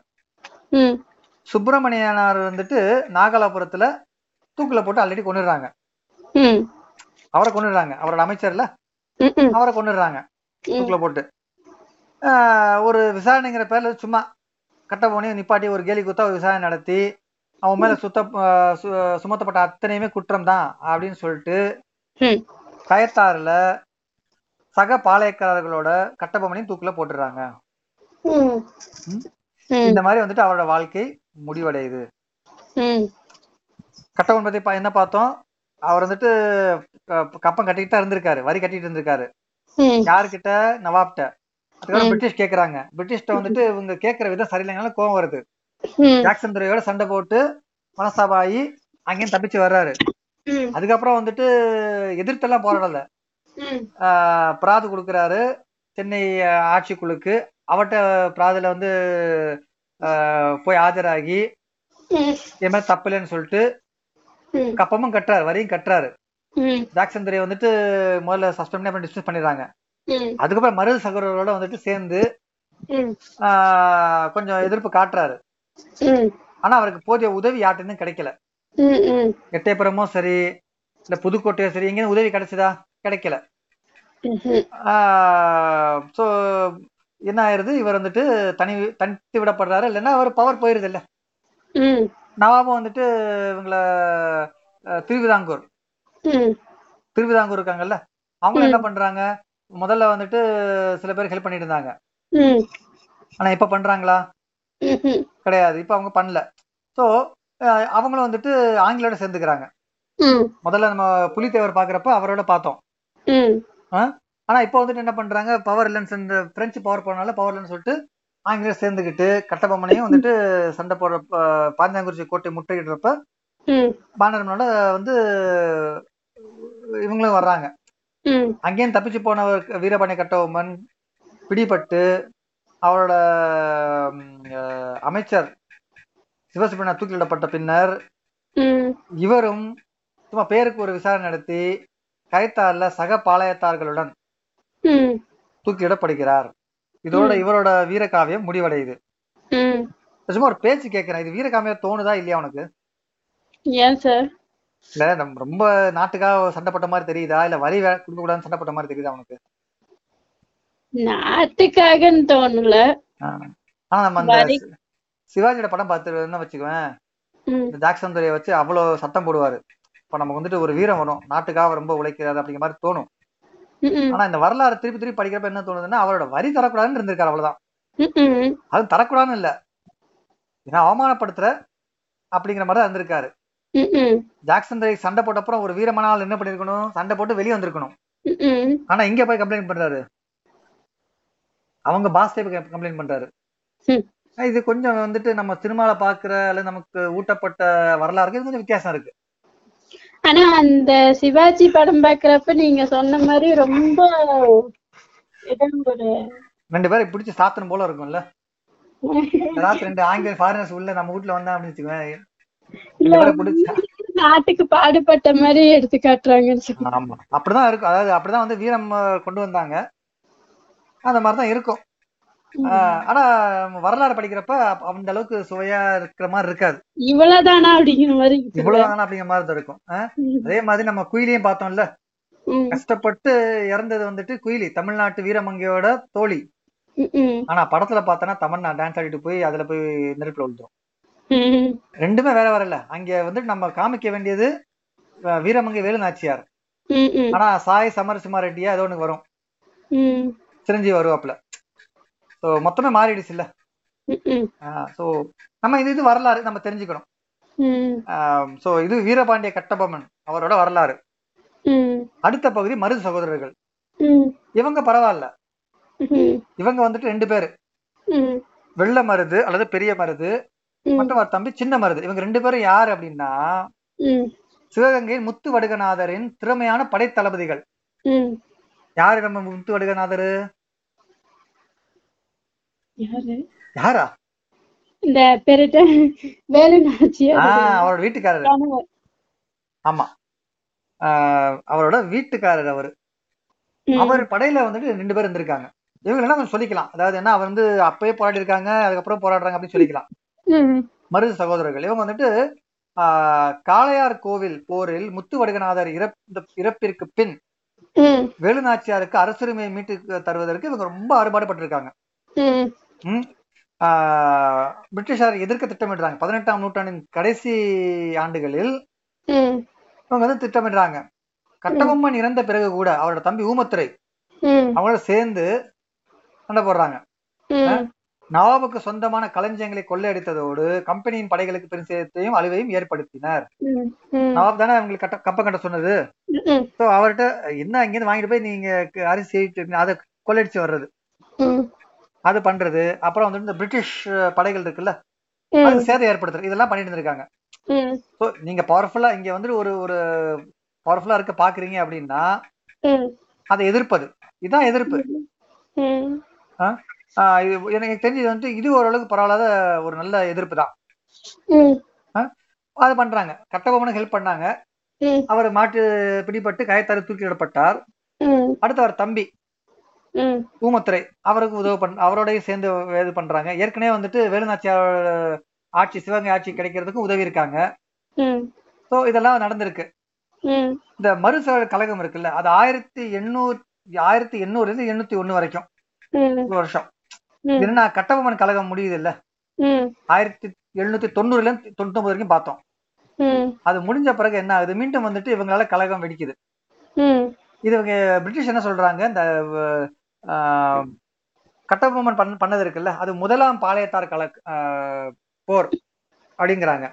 சுப்பிரமணியனார் வந்துட்டு நாகலாபுரத்துல தூக்குல போட்டு ஆல்ரெடி கொண்டுடுறாங்க அவரை கொண்டுடுறாங்க அவரோட அமைச்சர்ல அவரை கொண்டுடுறாங்க தூக்குல போட்டு. ஒரு விசாரணைங்கிற பேர்ல சும்மா கட்டபொம்மனையும் நிப்பாட்டி ஒரு கேலி குத்தா ஒரு விசாரணை நடத்தி அவன் மேல சுத்த சுமத்தப்பட்ட அத்தனையுமே குற்றம் தான் அப்படின்னு சொல்லிட்டு கயத்தாறுல சக பாளையக்காரர்களோட கட்டபொம்மனையும் தூக்குல? ம்? இந்த மாதிரி வந்துட்டு அவரோட வாழ்க்கை முடிவடையுது. கட்டபொம்மன் பத்தி பா- என்ன பார்த்தோம்? அவர் வந்துட்டு கப்பம் கட்டிக்கிட்டு இருந்திருக்காரு வரி கட்டிட்டு இருந்திருக்காரு. யாருக்கிட்ட நவாப்ட அதுக்கப்புறம். பிரிட்டிஷ் கேக்குறாங்க. பிரிட்டிஷ்ட வந்துட்டு இவங்க கேக்குற விதம் சரியில்லைனால கோவம் வருது. ஜாக்சன் துறையோட சண்டை போட்டு மனஸ்தாபாயி அங்கேயும் தப்பிச்சு வர்றாரு. அதுக்கப்புறம் வந்துட்டு எதிர்த்தெல்லாம் போராடல. பிராது கொடுக்குறாரு. சென்னை ஆட்சிக்குழுக்கு. அவட்ட பிராதுல வந்து போய் ஆஜராகி ம். என் மேல தப்பு இல்லைன்னு சொல்லிட்டு கப்பமும் கட்டுறாரு வரியும் கட்டுறாரு. ஜாக்சன் துறையை வந்துட்டு முதல்ல சஸ்பெண்ட் அப்புறம் டிஸ்மிஸ் பண்ணிடுறாங்க. அதுக்கப்புறம் மருது சகோதரரோட வந்துட்டு சேர்ந்து கொஞ்சம் எதிர்ப்பு காட்டுறாரு. ஆனா அவருக்கு போதிய உதவி யார்ட்டுன்னு கிடைக்கல. எட்டயபுரமும் சரி இல்ல புதுக்கோட்டையும் சரி எங்கேயும் உதவி கிடைச்சதா? கிடைக்கல. ஸோ என்ன ஆயிருது? இவர் வந்துட்டு தனி தனித்து விடப்படுறாரு. இல்லைன்னா அவர் பவர் போயிருது இல்ல. நவாபும் வந்துட்டு இவங்கள திருவிதாங்கூர். திருவிதாங்கூர் இருக்காங்கல்ல. அவங்க என்ன பண்றாங்க? முதல்ல வந்துட்டு சில பேர் ஹெல்ப் பண்ணிட்டு இருந்தாங்க ஆனா இப்ப பண்றாங்களா. கிடையாது. இப்ப அவங்க பண்ணல. ஸோ அவங்களும் வந்துட்டு ஆங்கிலோட சேர்ந்துக்கிறாங்க. முதல்ல நம்ம புலித்தேவர் பாக்குறப்ப அவரோட பார்த்தோம். ஆனா இப்போ வந்துட்டு என்ன பண்றாங்க? பவர் இல்லைன்னு இந்த பிரெஞ்சு பவர் போனால பவர் இல்லைன்னு சொல்லிட்டு ஆங்கிலேயர் சேர்ந்துக்கிட்டு கட்டபொம்மனையும் வந்துட்டு சண்டை போடுறப்ப பாஞ்சாங்குறிச்சி கோட்டை முற்றுகிடுறப்ப ம். பாண்டரமனோட வந்து இவங்களும் வர்றாங்க. அங்கேயும் தப்பிச்சு போனவர் வீரபாண்டிய கட்டபொம்மன் பிடிபட்டு அவரோட அமைச்சர் சிவசுப்ரமணிய தூக்கிலிடப்பட்ட பின்னர் இவரும் சும்மா பேருக்கு ஒரு விசாரணை நடத்தி கைத்தார்ல சக பாளையத்தார்களுடன் தூக்கிலிடப்படுகிறார். இதோட. இவரோட வீரகாவியம் முடிவடையுது. சும்மா ஒரு பேச்சு கேட்கிறேன் இது வீரகாவியம் தோணுதா இல்லையா உனக்கு? ஏன் சார்? இல்ல நம்ம ரொம்ப நாட்டுக்காக சண்டைப்பட்ட மாதிரி தெரியுதா? இல்ல வரி கொடுக்க கூடாதுன்னு சண்டைப்பட்ட மாதிரி தெரியுதா உனக்கு? நாட்டுக்காகன்னு தோணல. ஆனா நம்ம அந்த சிவாஜியோட படம் பார்த்து வச்சுக்குவேன். இந்த ஜாக்சன் துரையை வச்சு அவ்வளவு சத்தம் போடுவாரு. இப்ப நமக்கு வந்துட்டு ஒரு வீரம் வரும். நாட்டுக்காக ரொம்ப உழைக்கிறாரு அப்படிங்கிற மாதிரி தோணும். ஆனா இந்த வரலாறு திருப்பி திருப்பி படிக்கிறப்ப என்ன தோணுதுன்னா அவரோட வரி தரக்கூடாதுன்னு இருந்திருக்காரு அவ்வளவுதான். அது தரக்கூடாதுன்னு இல்ல. ஏன்னா அவமானப்படுத்துற அப்படிங்கிற மாதிரி தான் இருந்திருக்காரு. ஜாக்சன் துரை சண்டை போட்ட அப்புறம் ஒரு வீரமான ஆள் என்ன பண்ணிருக்கணும்? சண்டை போட்டு வெளியே வந்திருக்கணும். ஆனா இங்க போய் கம்ப்ளைண்ட் பண்றாரு. அவங்க பாஸ் கம்ப்ளைண்ட் பண்றாரு. இது கொஞ்சம் வந்துட்டு நம்ம சினிமால பாக்குற அல்லது நமக்கு ஊட்டப்பட்ட வரலாறுக்கு இது கொஞ்சம் வித்தியாசம் இருக்கு. ஆனா அந்த சிவாஜி படம் பாக்குறப்ப நீங்க சொன்ன மாதிரி ரொம்ப ரெண்டு பேரும் பிடிச்சி சாத்தணும் போல இருக்கும்ல. ராத்திரி ரெண்டு ஆங்கில ஃபாரினர்ஸ் உள்ள நம்ம வீட்டுல வந்தா அப்படின்னு நாட்டுக்கு பாடுபட்ட மாதிரி எடுத்து காட்டுறாங்கன்னு சொல்லி. ஆமா. அப்படிதான் இருக்கும் அதாவது அப்படிதான் வந்து வீரம் கொண்டு வந்தாங்க. அந்த மாதிரிதான் இருக்கும். ஆனா வரலாறு படிக்கிறப்ப அந்த அளவுக்கு சுவையா இருக்கிற மாதிரி இருக்காது. இவ்வளவுதானா அப்படிங்கிற மாதிரி. இவ்வளவுதானா அப்படிங்கிற மாதிரி தான் இருக்கும். அதே மாதிரி நம்ம குயிலியும் பார்த்தோம்ல. கஷ்டப்பட்டு இறந்தது வந்துட்டு குயிலி தமிழ்நாட்டு வீரமங்கையோட தோழி. ஆனா படத்துல பார்த்தோன்னா தமன்னா டான்ஸ் ஆடிட்டு போய் அதுல போய் நெருப்புல விழுந்துரும். ரெண்டுமே வேற இல்ல அங்க வந்துட்டு நம்ம காமிக்க வேண்டியது வீரமங்கை வேலு நாச்சியார். ஆனா சாய் சமரசிம்மா ரெட்டியா ஏதோ ஒண்ணு வரும். சிரஞ்சீவி வருவாப்புல. ஸோ மொத்தமே மாறிடுச்சு இல்ல? ஸோ நம்ம இது இது வரலாறு நம்ம தெரிஞ்சுக்கணும். ஸோ இது வீரபாண்டிய கட்டபொம்மன் அவரோட வரலாறு. அடுத்த பகுதி மருது சகோதரர்கள். இவங்க பரவாயில்ல. இவங்க வந்துட்டு ரெண்டு பேரு. வெள்ள மருது அல்லது பெரிய மருது மற்றும் அவர் தம்பி சின்ன மருது. இவங்க ரெண்டு பேரும் யார் அப்படின்னா சிவகங்கையின் முத்து வடுகநாதரின் திறமையான படைத்தளபதிகள். யாரு நம்ம முத்து வடுகநாதர்? யாரு? யாரா? இந்த பெருட்ட வேலு அவரோட வீட்டுக்காரர். ஆமா. ஆஹ் அவரோட வீட்டுக்காரர் அவரு. அவர் படையில வந்துட்டு ரெண்டு பேர் இருந்திருக்காங்க. இவங்க என்ன சொல்லிக்கலாம். அதாவது என்ன அவர் வந்து அப்பயே போராடி இருக்காங்க அதுக்கப்புறம் போராடுறாங்க அப்படின்னு சொல்லிக்கலாம். மருது சகோதரர்கள் இவங்க வந்துட்டு காளையார் கோவில் போரில் முத்து வடுகநாதர் இறப்பு இறப்பிற்கு பின் வேலுநாச்சியாருக்கு அரசுரிமையை மீட்டு தருவதற்கு இவங்க ரொம்ப அறுபாடுபட்டிருக்காங்க பிரிட்டிஷார் எதிர்க்க திட்டமிடுறாங்க. பதினெட்டாம் நூற்றாண்டின் கடைசி ஆண்டுகளில் இவங்க வந்து திட்டமிடுறாங்க. கட்டபொம்மன் இறந்த பிறகு கூட அவரோட தம்பி ஊமத்துரை ம், அவங்களோட சேர்ந்து சண்டை போடுறாங்க. நவாபுக்கு சொந்தமான களஞ்சியங்களை கொள்ளையடித்ததோடு கம்பெனியின் படைகளுக்கு பெரும் சேதத்தையும் அழிவையும் ஏற்படுத்தினர். நவாப் தானே அவங்களுக்கு கட்ட கப்பம் கட்ட சொன்னது? ஸோ அவர்கிட்ட என்ன இங்கேருந்து வாங்கிட்டு போய் நீங்க அரிசி அதை கொள்ளையடிச்சு வர்றது. அது பண்றது. அப்புறம் வந்துட்டு இந்த பிரிட்டிஷ் படைகள் இருக்குல்ல? அது சேதம் ஏற்படுத்துறது. இதெல்லாம் பண்ணிட்டு இருந்திருக்காங்க. ஸோ நீங்க பவர்ஃபுல்லா இங்க வந்துட்டு ஒரு ஒரு பவர்ஃபுல்லா இருக்க பாக்குறீங்க அப்படின்னா அதை எதிர்ப்பது. இதுதான் எதிர்ப்பு. இது எனக்கு தெரிஞ்சது வந்துட்டு இது ஓரளவுக்கு பரவாயில்லாத ஒரு நல்ல எதிர்ப்பு தான். அது பண்றாங்க. கட்டபொம்மனுக்கு ஹெல்ப் பண்ணாங்க. அவர் மாட்டு பிடிபட்டு கயத்தாறு தூக்கிலிடப்பட்டார் ம், அடுத்து அவர் தம்பி ஊமத்துறை அவருக்கு உதவு பண் அவரோடய சேர்ந்து இது பண்றாங்க. ஏற்கனவே வந்துட்டு வேலுநாச்சியார் ஆட்சி சிவகங்கை ஆட்சி கிடைக்கிறதுக்கு உதவி இருக்காங்க ஸோ இதெல்லாம் நடந்திருக்கு. இந்த மருசோழ கழகம் இருக்குல்ல அது ஆயிரத்தி எண்ணூறு ஆயிரத்தி எண்ணூறுல இருந்து எண்ணூத்தி ஒண்ணு வரைக்கும். ஒரு வருஷம். என்ன கட்டபொம்மன் கழகம் முடியுது இல்ல ஆயிரத்தி எழுநூத்தி தொண்ணூறுல இருந்து தொண்ணூத்தி வரைக்கும் பார்த்தோம். அது முடிஞ்ச பிறகு என்ன ஆகுது? மீண்டும் வந்துட்டு இவங்களால கழகம் வெடிக்குது. இது இவங்க பிரிட்டிஷ் என்ன சொல்றாங்க? இந்த கட்டபொம்மன் பண்ண பண்ணது இருக்குல்ல? அது முதலாம் பாளையத்தார் கல போர் அப்படிங்கிறாங்க.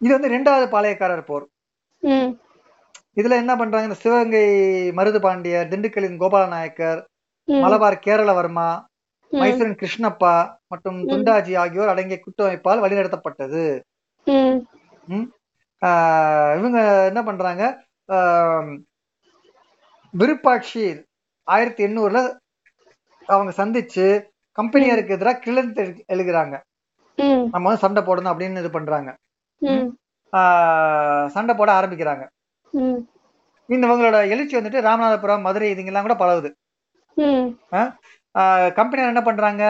இது வந்து ரெண்டாவது பாளையக்காரர் போர். இதுல என்ன பண்றாங்க? இந்த சிவகங்கை மருது பாண்டியர் திண்டுக்கல்லின் கோபால நாயக்கர் மலபார் கேரளவர்மா மைசூரின் கிருஷ்ணப்பா மற்றும் துண்டாஜி ஆகியோர் அடங்கிய கூட்டமைப்பால் வழிநடத்தப்பட்டது. இவங்க என்ன பண்றாங்க? விருப்பாட்சி ஆயிரத்தி எண்ணூறுல அவங்க சந்திச்சு கம்பெனியாருக்கு எதிராக கிளர்ந்து எழு- எழுகிறாங்க நம்ம வந்து சண்டை போடணும் அப்படின்னு இது பண்றாங்க. சண்டை போட ஆரம்பிக்கிறாங்க. இந்த இவங்களோட எழுச்சி வந்துட்டு ராமநாதபுரம் மதுரை இதுங்கெல்லாம் கூட பரவுது. கம்பெனியார் என்ன பண்றாங்க?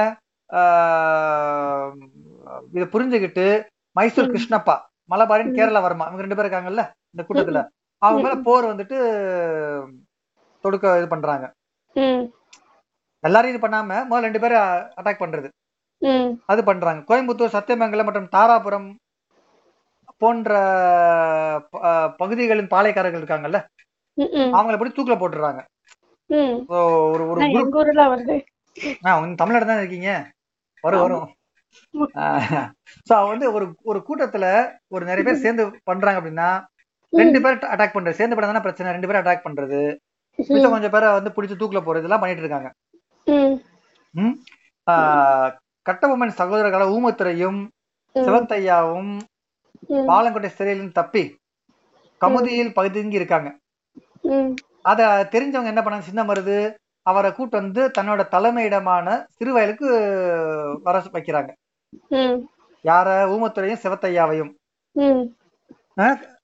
இதை புரிஞ்சுக்கிட்டு மைசூர். கிருஷ்ணப்பா மலபாரின். கேரள வர்மா இவங்க ரெண்டு பேரும் இருக்காங்கல்ல இந்த கூட்டத்துல. அவங்க மேல போர் வந்துட்டு தொடுக்க இது பண்றாங்க. எல்லாரும் இது பண்ணாம முதல்ல ரெண்டு பேரும் அட்டாக் பண்றது. அது பண்றாங்க. கோயம்புத்தூர் சத்தியமங்கலம் மற்றும் தாராபுரம் போன்ற பகுதிகளின் பாளையக்காரர்கள் இருக்காங்கல்ல அவங்கள போய் தூக்கில போட்டுறாங்க ஒரு ஒரு தமிழ்நாடு தான் இருக்கீங்க? வரும். வரும். சோ வந்து ஒரு ஒரு கூட்டத்துல ஒரு நிறைய பேர் சேர்ந்து பண்றாங்க அப்படின்னா ரெண்டு பேர் அட்டாக் பண்றது. சேர்ந்து பண்ணா பிரச்சனை? ரெண்டு பேரும் அட்டாக் பண்றது. மிச்சம் கொஞ்சம் பேரை வந்து பிடிச்சி தூக்கில போறது இதெல்லாம் பண்ணிட்டு இருக்காங்க. கட்டபொம்மன் சகோதரர்கள ஊமத்துறையும் சிவத்தையாவும் பாலங்கோட்டை சிறையிலிருந்து தப்பி கமுதியில் பதுங்கி இருக்காங்க. அத தெரிஞ்சவங்க என்ன பண்ணாங்க? சின்ன மருது அவரை கூட்டு வந்து தன்னோட தலைமையிடமான சிறுவயலுக்கு வர வைக்கிறாங்க. யார? ஊமத்துறையும் சிவத்தையாவையும்.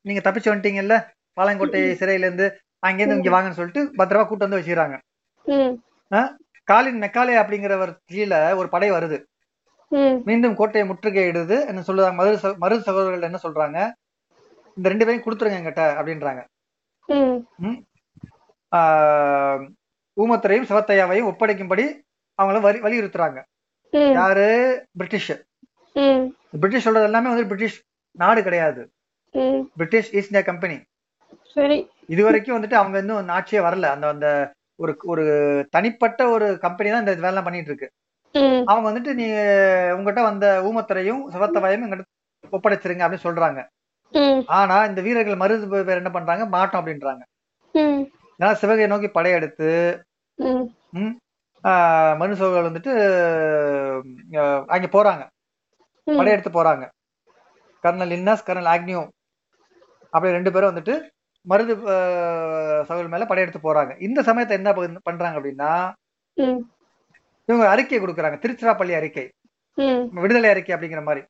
நீங்க தப்பிச்சு வந்துட்டீங்கல்ல? பாலங்கோட்டை சிறையில இருந்து அங்கேருந்து இங்க வாங்கன்னு சொல்லிட்டு பத்திரமா கூட்டு வந்து வச்சுக்கிறாங்க. காலின் மெக்காலே அப்படிங்கிறவர் கீழே ஒரு படை வருது. மீண்டும் கோட்டையை முற்றுகையிடுது என்ன சொல்லுறாங்க? மருது மருது சகோதரர்கள் என்ன சொல்றாங்க? இந்த ரெண்டு பேரையும் கொடுத்துருங்க என்கிட்ட அப்படின்றாங்க. ஊமத்துறையும் சிவத்தையாவையும் ஒப்படைக்கும்படி அவங்கள வலி வலியுறுத்துறாங்க. யாரு? பிரிட்டிஷ். பிரிட்டிஷ் சொல்றது எல்லாமே வந்து பிரிட்டிஷ் நாடு கிடையாது. பிரிட்டிஷ் ஈஸ்ட் இந்தியா கம்பெனி சரி. இது வரைக்கும் வந்துட்டு அவங்க இன்னும் ஆட்சியே வரல. அந்த அந்த ஒரு ஒரு தனிப்பட்ட ஒரு கம்பெனி தான் இந்த வேலை பண்ணிட்டு இருக்கு அவங்க வந்துட்டு நீ உங்ககிட்ட வந்த ஊமத்துறையும் சிவத்தவாயும் எங்கிட்ட ஒப்படைச்சிருங்க அப்படின்னு சொல்றாங்க. ஆனா இந்த வீரர்கள் மருது பேர் என்ன பண்றாங்க? மாட்டோம் அப்படின்றாங்க. ஏன்னா சிவகையை நோக்கி படையெடுத்து மனு சோழர்கள் வந்துட்டு அங்க போறாங்க. படையெடுத்து போறாங்க. கர்னல் இன்னாஸ் கர்னல் ஆக்னியோ அப்படி ரெண்டு பேரும் வந்துட்டு மருது சகோதரர் மேல படையெடுத்து போறாங்க. இந்த சமயத்தை என்ன பண்- பண்றாங்க அப்படின்னா இவங்க அறிக்கை கொடுக்குறாங்க. திருச்சிராப்பள்ளி அறிக்கை. விடுதலை அறிக்கை அப்படிங்கிற மாதிரி.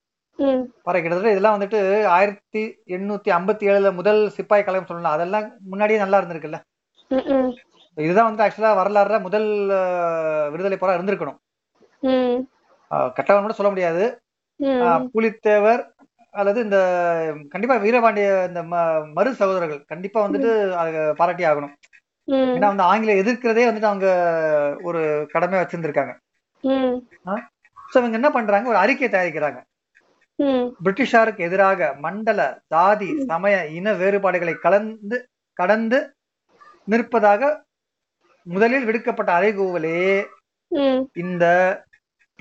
பாரு கிட்டத்தட்ட இதெல்லாம் வந்துட்டு ஆயிரத்தி எண்ணூத்தி ஐம்பத்தி ஏழுல முதல் சிப்பாய் கழகம் சொல்லலாம் அதெல்லாம் முன்னாடியே நல்லா இருந்திருக்குல்ல. இதுதான் வந்து ஆக்சுவலா வரலாறுல முதல் விடுதலை போரா இருந்திருக்கணும். கட்டவன் கூட சொல்ல முடியாது. புலித்தேவர் அல்லது இந்த கண்டிப்பா வீரபாண்டிய இந்த ம- மரு சகோதரர்கள் கண்டிப்பா வந்துட்டு பாராட்டி ஆகணும். ஏன்னா வந்து ஆங்கில எதிர்க்கிறதே வந்துட்டு அவங்க ஒரு கடமையா வச்சிருந்திருக்காங்க. சோ இவங்க என்ன பண்றாங்க? ஒரு அறிக்கை தயாரிக்கிறாங்க. பிரிட்டிஷாருக்கு எதிராக மண்டல சாதி சமய இன வேறுபாடுகளை கலந்து கடந்து நிற்பதாக முதலில் விடுக்கப்பட்ட அறைகூவலே இந்த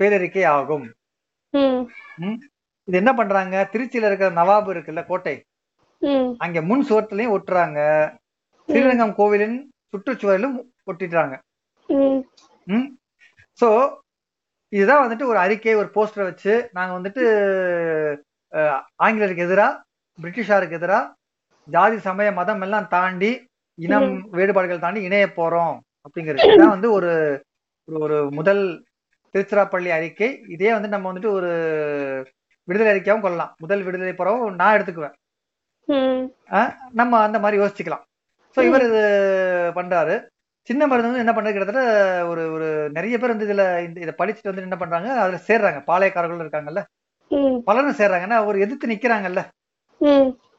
பேரறிக்கை ஆகும்? இது என்ன பண்றாங்க? திருச்சியில இருக்கிற நவாபு இருக்குல்ல கோட்டை. அங்க முன் சுவத்திலையும் ஒட்டுறாங்க. ஸ்ரீரங்கம் கோவிலின் சுற்றுச்சுவரிலும் ஒட்டிடுறாங்க சோ இதுதான் வந்துட்டு ஒரு அறிக்கை ஒரு போஸ்டரை வச்சு நாங்க வந்துட்டு அஹ், ஆங்கிலேயருக்கு எதிரா பிரிட்டிஷாருக்கு எதிரா ஜாதி சமய மதம் எல்லாம் தாண்டி இனம் வேறுபாடுகள் தாண்டி இணைய போறோம் அப்படிங்கிறது. வந்து ஒரு ஒரு- முதல் திருச்சிராப்பள்ளி அறிக்கை. இதே வந்து நம்ம வந்துட்டு ஒரு விடுதலை அறிக்கையாவும் கொள்ளலாம். முதல் விடுதலை போறவும் நான் எடுத்துக்குவேன். நம்ம அந்த மாதிரி யோசிச்சுக்கலாம். சோ இவர் இது பண்றாரு. சின்ன மருந்து வந்து என்ன பண்றது? கிட்டத்தட்ட ஒரு ஒரு நிறைய பேர் வந்து இதுல இந்த இதை படிச்சுட்டு வந்து என்ன பண்றாங்க? அதுல சேர்றாங்க. பாளையக்காரர்கள் இருக்காங்கல்ல. பலரும் சேர்றாங்க. ஏன்னா ஒரு எதிர்த்து நிக்கிறாங்கல்ல.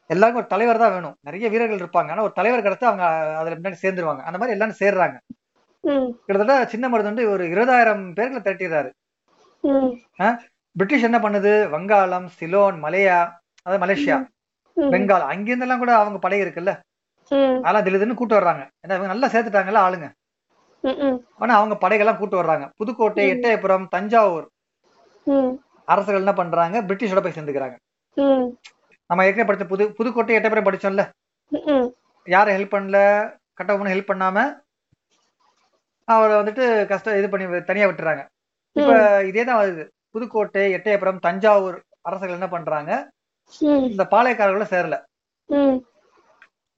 எல்லாருக்கும் ஒரு தலைவர் தான் வேணும். நிறைய வீரர்கள் இருப்பாங்க. ஆனா ஒரு தலைவர் கிடைச்சா அவங்க அதுல முன்னாடி சேர்ந்துருவாங்க. அந்த மாதிரி எல்லாரும் சேர்றாங்க. கிட்டத்தட்ட சின்ன மருந்து வந்து ஒரு இருபதாயிரம் பேர்களை திரட்டிடுறாரு. பிரிட்டிஷ் என்ன பண்ணுது? வங்காளம் சிலோன் மலேயா அதாவது மலேசியா பெங்கால் அங்கிருந்தெல்லாம் கூட அவங்க படை இருக்குல்ல? அதெல்லாம் திடீர்னு கூட்டு வர்றாங்க. ஏன்னா இவங்க நல்லா சேர்த்துட்டாங்கல்ல ஆளுங்க. ஆனா அவங்க படைகள்லாம் கூட்டு வர்றாங்க. புதுக்கோட்டை எட்டயபுரம் தஞ்சாவூர் அரசுகள் என்ன பண்றாங்க? பிரிட்டிஷோட போய் சேர்ந்துக்கிறாங்க. நம்ம ஏற்கனவே படிச்ச புது புதுக்கோட்டை எட்டயபுரம் படிச்சோம்ல? ம் யாரும் ஹெல்ப் பண்ணல கட்டபொம்மன் ஹெல்ப் பண்ணாம அவரை வந்துட்டு கஷ்டம் இது பண்ணி தனியா விட்டுறாங்க. இப்ப இதே தான் வருது. புதுக்கோட்டை எட்டயபுரம் தஞ்சாவூர் அரசர்கள் என்ன பண்றாங்க? இந்த பாளையக்காரர்களை சேரல.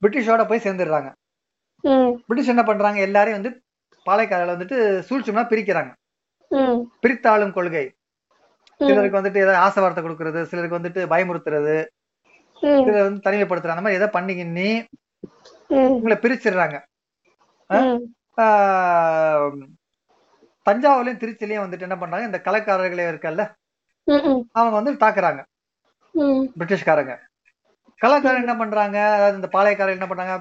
பிரிட்டிஷோட போய் சேர்ந்துடுறாங்க. பிரிட்டிஷ் என்ன பண்றாங்க? எல்லாரையும் வந்து பாளையக்காரர்களை வந்துட்டு சூழ்ச்சிமா பிரிக்கிறாங்க. பிரித்தாளும் கொள்கை. சிலருக்கு வந்துட்டு ஏதாவது ஆசை வார்த்தை கொடுக்கறது சிலருக்கு வந்துட்டு பயமுறுத்துறது. சிலர் வந்து தனிமைப்படுத்துறது அந்த மாதிரி எதை பண்ணிக்கின்னு உங்களை பிரிச்சிடுறாங்க. தஞ்சாவூர்லயும் திருச்சிலையும் வந்துட்டு என்ன பண்றாங்க இந்த கலக்காரர்களே இருக்கல்ல அவங்க வந்து தாக்குறாங்க. பிரிட்டிஷ்காரங்க. கலாக்காரங்க என்ன பண்றாங்க அதாவது இந்த பாளையக்காரர்கள் என்ன பண்றாங்க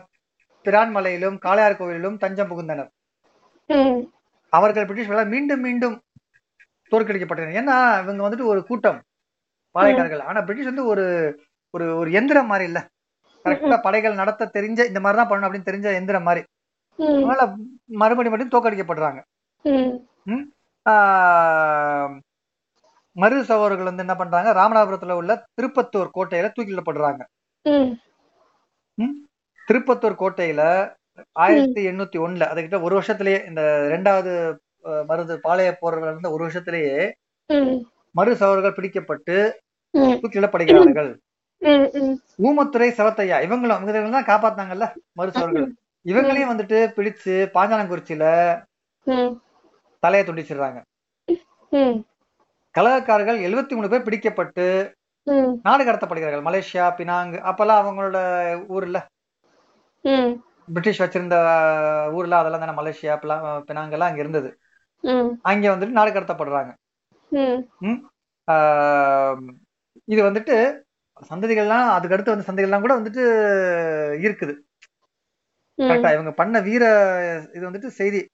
பிரான்மலையிலும் காளையார் கோவிலிலும் தஞ்சம் புகுந்தனர். அவர்கள் பிரிட்டிஷ்களால் மீண்டும் மீண்டும் தோற்கடிக்கப்பட்டனர். ஏன்னா இவங்க வந்துட்டு ஒரு கூட்டம் பாளையக்காரர்கள். ஆனா பிரிட்டிஷ் வந்து ஒரு ஒரு ஒரு எந்திரம் மாதிரி இல்ல. கரெக்டா படைகள் நடத்த தெரிஞ்ச இந்த மாதிரி தான் பண்ணணும் அப்படின்னு தெரிஞ்ச எந்திரம் மாதிரி. அதனால மறுபடி மட்டும் ஆஹ் மருது சகோதரர்கள் வந்து என்ன பண்றாங்க? ராமநாதபுரத்துல உள்ள திருப்பத்தூர் கோட்டையில தூக்கிலிடப்படுறாங்க. ம்? திருப்பத்தூர் கோட்டையில ஆயிரத்தி எண்ணூத்தி ஒண்ணுல அதுகிட்ட ஒரு வருஷத்திலேயே இந்த ரெண்டாவது மருது பாளைய போர்கள் இருந்த ஒரு வருஷத்திலேயே ம் மரு சகோதரர்கள் பிடிக்கப்பட்டு ம் ஊமத்துறை செவத்தையா இவங்களும் இவங்க தான் காப்பாத்தாங்கல்ல மரு சகோதரர்கள் இவங்களையும் வந்துட்டு பிடிச்சு பாஞ்சாலங்குறிச்சியில தலையை துண்டிச்சிடுறாங்க. கலகக்காரர்கள் எழுபத்தி மூணு பேர் பிடிக்கப்பட்டு நாடு கடத்தப்படுகிறார்கள். மலேசியா பினாங் அப்பெல்லாம் அவங்களோட ஊர்ல. பிரிட்டிஷ் வச்சிருந்த ஊர்ல அதெல்லாம் தானே மலேசியா பினாங் எல்லாம் அங்க இருந்தது. அங்க வந்துட்டு நாடு கடத்தப்படுறாங்க. இது வந்துட்டு சந்ததிகள்லாம் அதுக்கு அடுத்து வந்து சந்ததிகள்லாம் கூட வந்துட்டு இருக்குது. கரெக்டா இவங்க பண்ண வீர இது வந்துட்டு செய்தி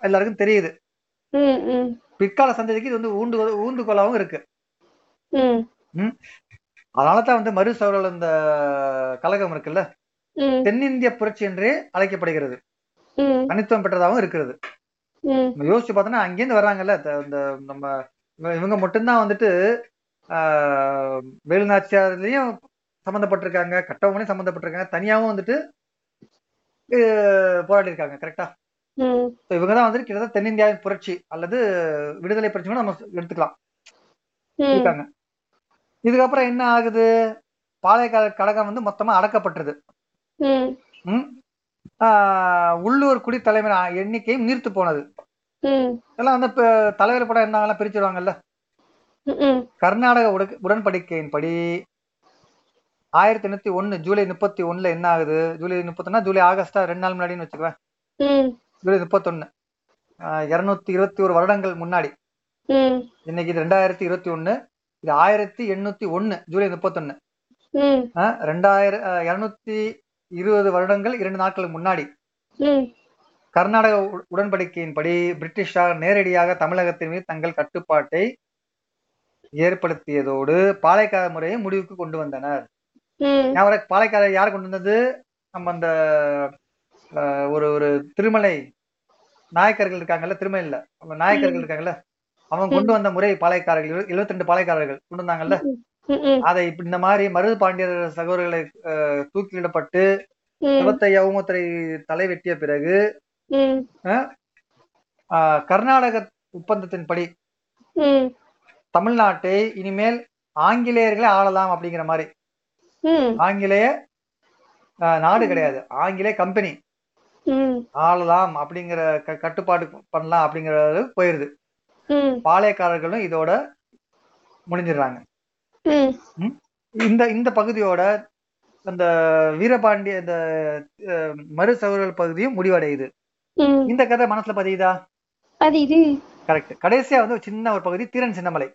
எல்லாருக்கும் தெரியுது. பிற்கால சந்ததிக்கு இது வந்து ஊண்டு ஊந்துகோலாவும் இருக்கு. ம். அதனால தான் வந்து மரு சௌரல் இந்த கழகம் இருக்குல்ல? தென்னிந்திய புரட்சி என்றே அழைக்கப்படுகிறது. தனித்துவம் பெற்றதாகவும் இருக்கிறது. யோசிச்சு பார்த்தோன்னா அங்கேருந்து வர்றாங்கல்ல இந்த நம்ம இவ- இவங்க மட்டும்தான் வந்துட்டு வேலுநாச்சியார்லயும் சம்மந்தப்பட்டிருக்காங்க கட்டவங்களையும் சம்மந்தப்பட்டிருக்காங்க தனியாவும் வந்துட்டு போராடி இருக்காங்க கரெக்டா இவங்க தான் வந்துட்டு கிட்டத்தட்ட தென்னிந்தியாவின் புரட்சி அல்லது விடுதலை புரட்சி கூட நம்ம எடுத்துக்கலாம். இருக்காங்க. இதுக்கப்புறம் என்ன ஆகுது? பாளையக்கார கழகம் வந்து மொத்தமா அடக்கப்பட்டது உள்ளூர் குடித்தலைவர் எண்ணிக்கையும் நீர்த்து போனது. ம். எல்லாம் வந்து தலைவர் படம் இருந்தாங்கலாம் பிரிச்சிருவாங்கல்ல கர்நாடக உட- உடன்படிக்கையின்படி ஆயிரத்தி எண்ணூத்தி ஒண்ணு ஜூலை முப்பத்தி ஒண்ணுல என்ன ஆகுது? ஜூலை முப்பத்தொன்னா ஜூலை ஆகஸ்டா ரெண்டு நாள் முன்னாடின்னு வச்சுக்குவேன். ஜூலை முப்பத்தொன்னு. இருநூத்தி இருபத்தி ஒரு வருடங்கள் முன்னாடி. இன்னைக்கு இது ரெண்டாயிரத்தி இருபத்தி ஒண்ணு இது ஆயிரத்தி எண்ணூத்தி ஒண்ணு ஜூலை முப்பத்தொன்னு. ரெண்டாயிரம் இருநூத்தி இருபது வருடங்கள் இரண்டு நாட்களுக்கு முன்னாடி. கர்நாடக உ- உடன்படிக்கையின்படி பிரிட்டிஷார் நேரடியாக தமிழகத்தின் மீது தங்கள் கட்டுப்பாட்டை ஏற்படுத்தியதோடு பாளையக்கார முறையை முடிவுக்கு கொண்டு வந்தனர். பாளையக்காரர் யார் கொண்டு வந்தது? நம்ம அந்த ஒரு ஒரு திருமலை நாயக்கர்கள் இருக்காங்கல்ல? திருமலையில. அவங்க நாயக்கர்கள் இருக்காங்கல்ல? அவங்க கொண்டு வந்த முறை பாளையக்காரர்கள் எழுபத்தி ரெண்டு பாளையக்காரர்கள் கொண்டு வந்தாங்கல்ல? அதை இந்த மாதிரி மருது பாண்டியர் சகோதரர்களை தூக்கிலிடப்பட்டு ம். சிவத்தையா ஊமத்துறை தலை வெட்டிய பிறகு கர்நாடக ஒப்பந்தத்தின்படி ம். தமிழ்நாட்டை இனிமேல் ஆங்கிலேயர்களே ஆளலாம் அப்படிங்கிற மாதிரி. ஆங்கிலேய நாடு கிடையாது. ஆங்கிலேய கம்பெனி. ஆளலாம் அப்படிங்கிற கட்டுப்பாடு பண்ணலாம் அப்படிங்கறது போயிருது. பாளையக்காரர்களும் இதோட முடிஞ்சிடுறாங்க. இந்த இந்த பகுதியோட அந்த வீரபாண்டிய இந்த சகோதரர்கள் பகுதியும் முடிவடையுது. இந்த கதை மனசுல பதியுதா? கரெக்ட். கடைசியா வந்து ஒரு சின்ன ஒரு பகுதி தீரன் சின்னமலை.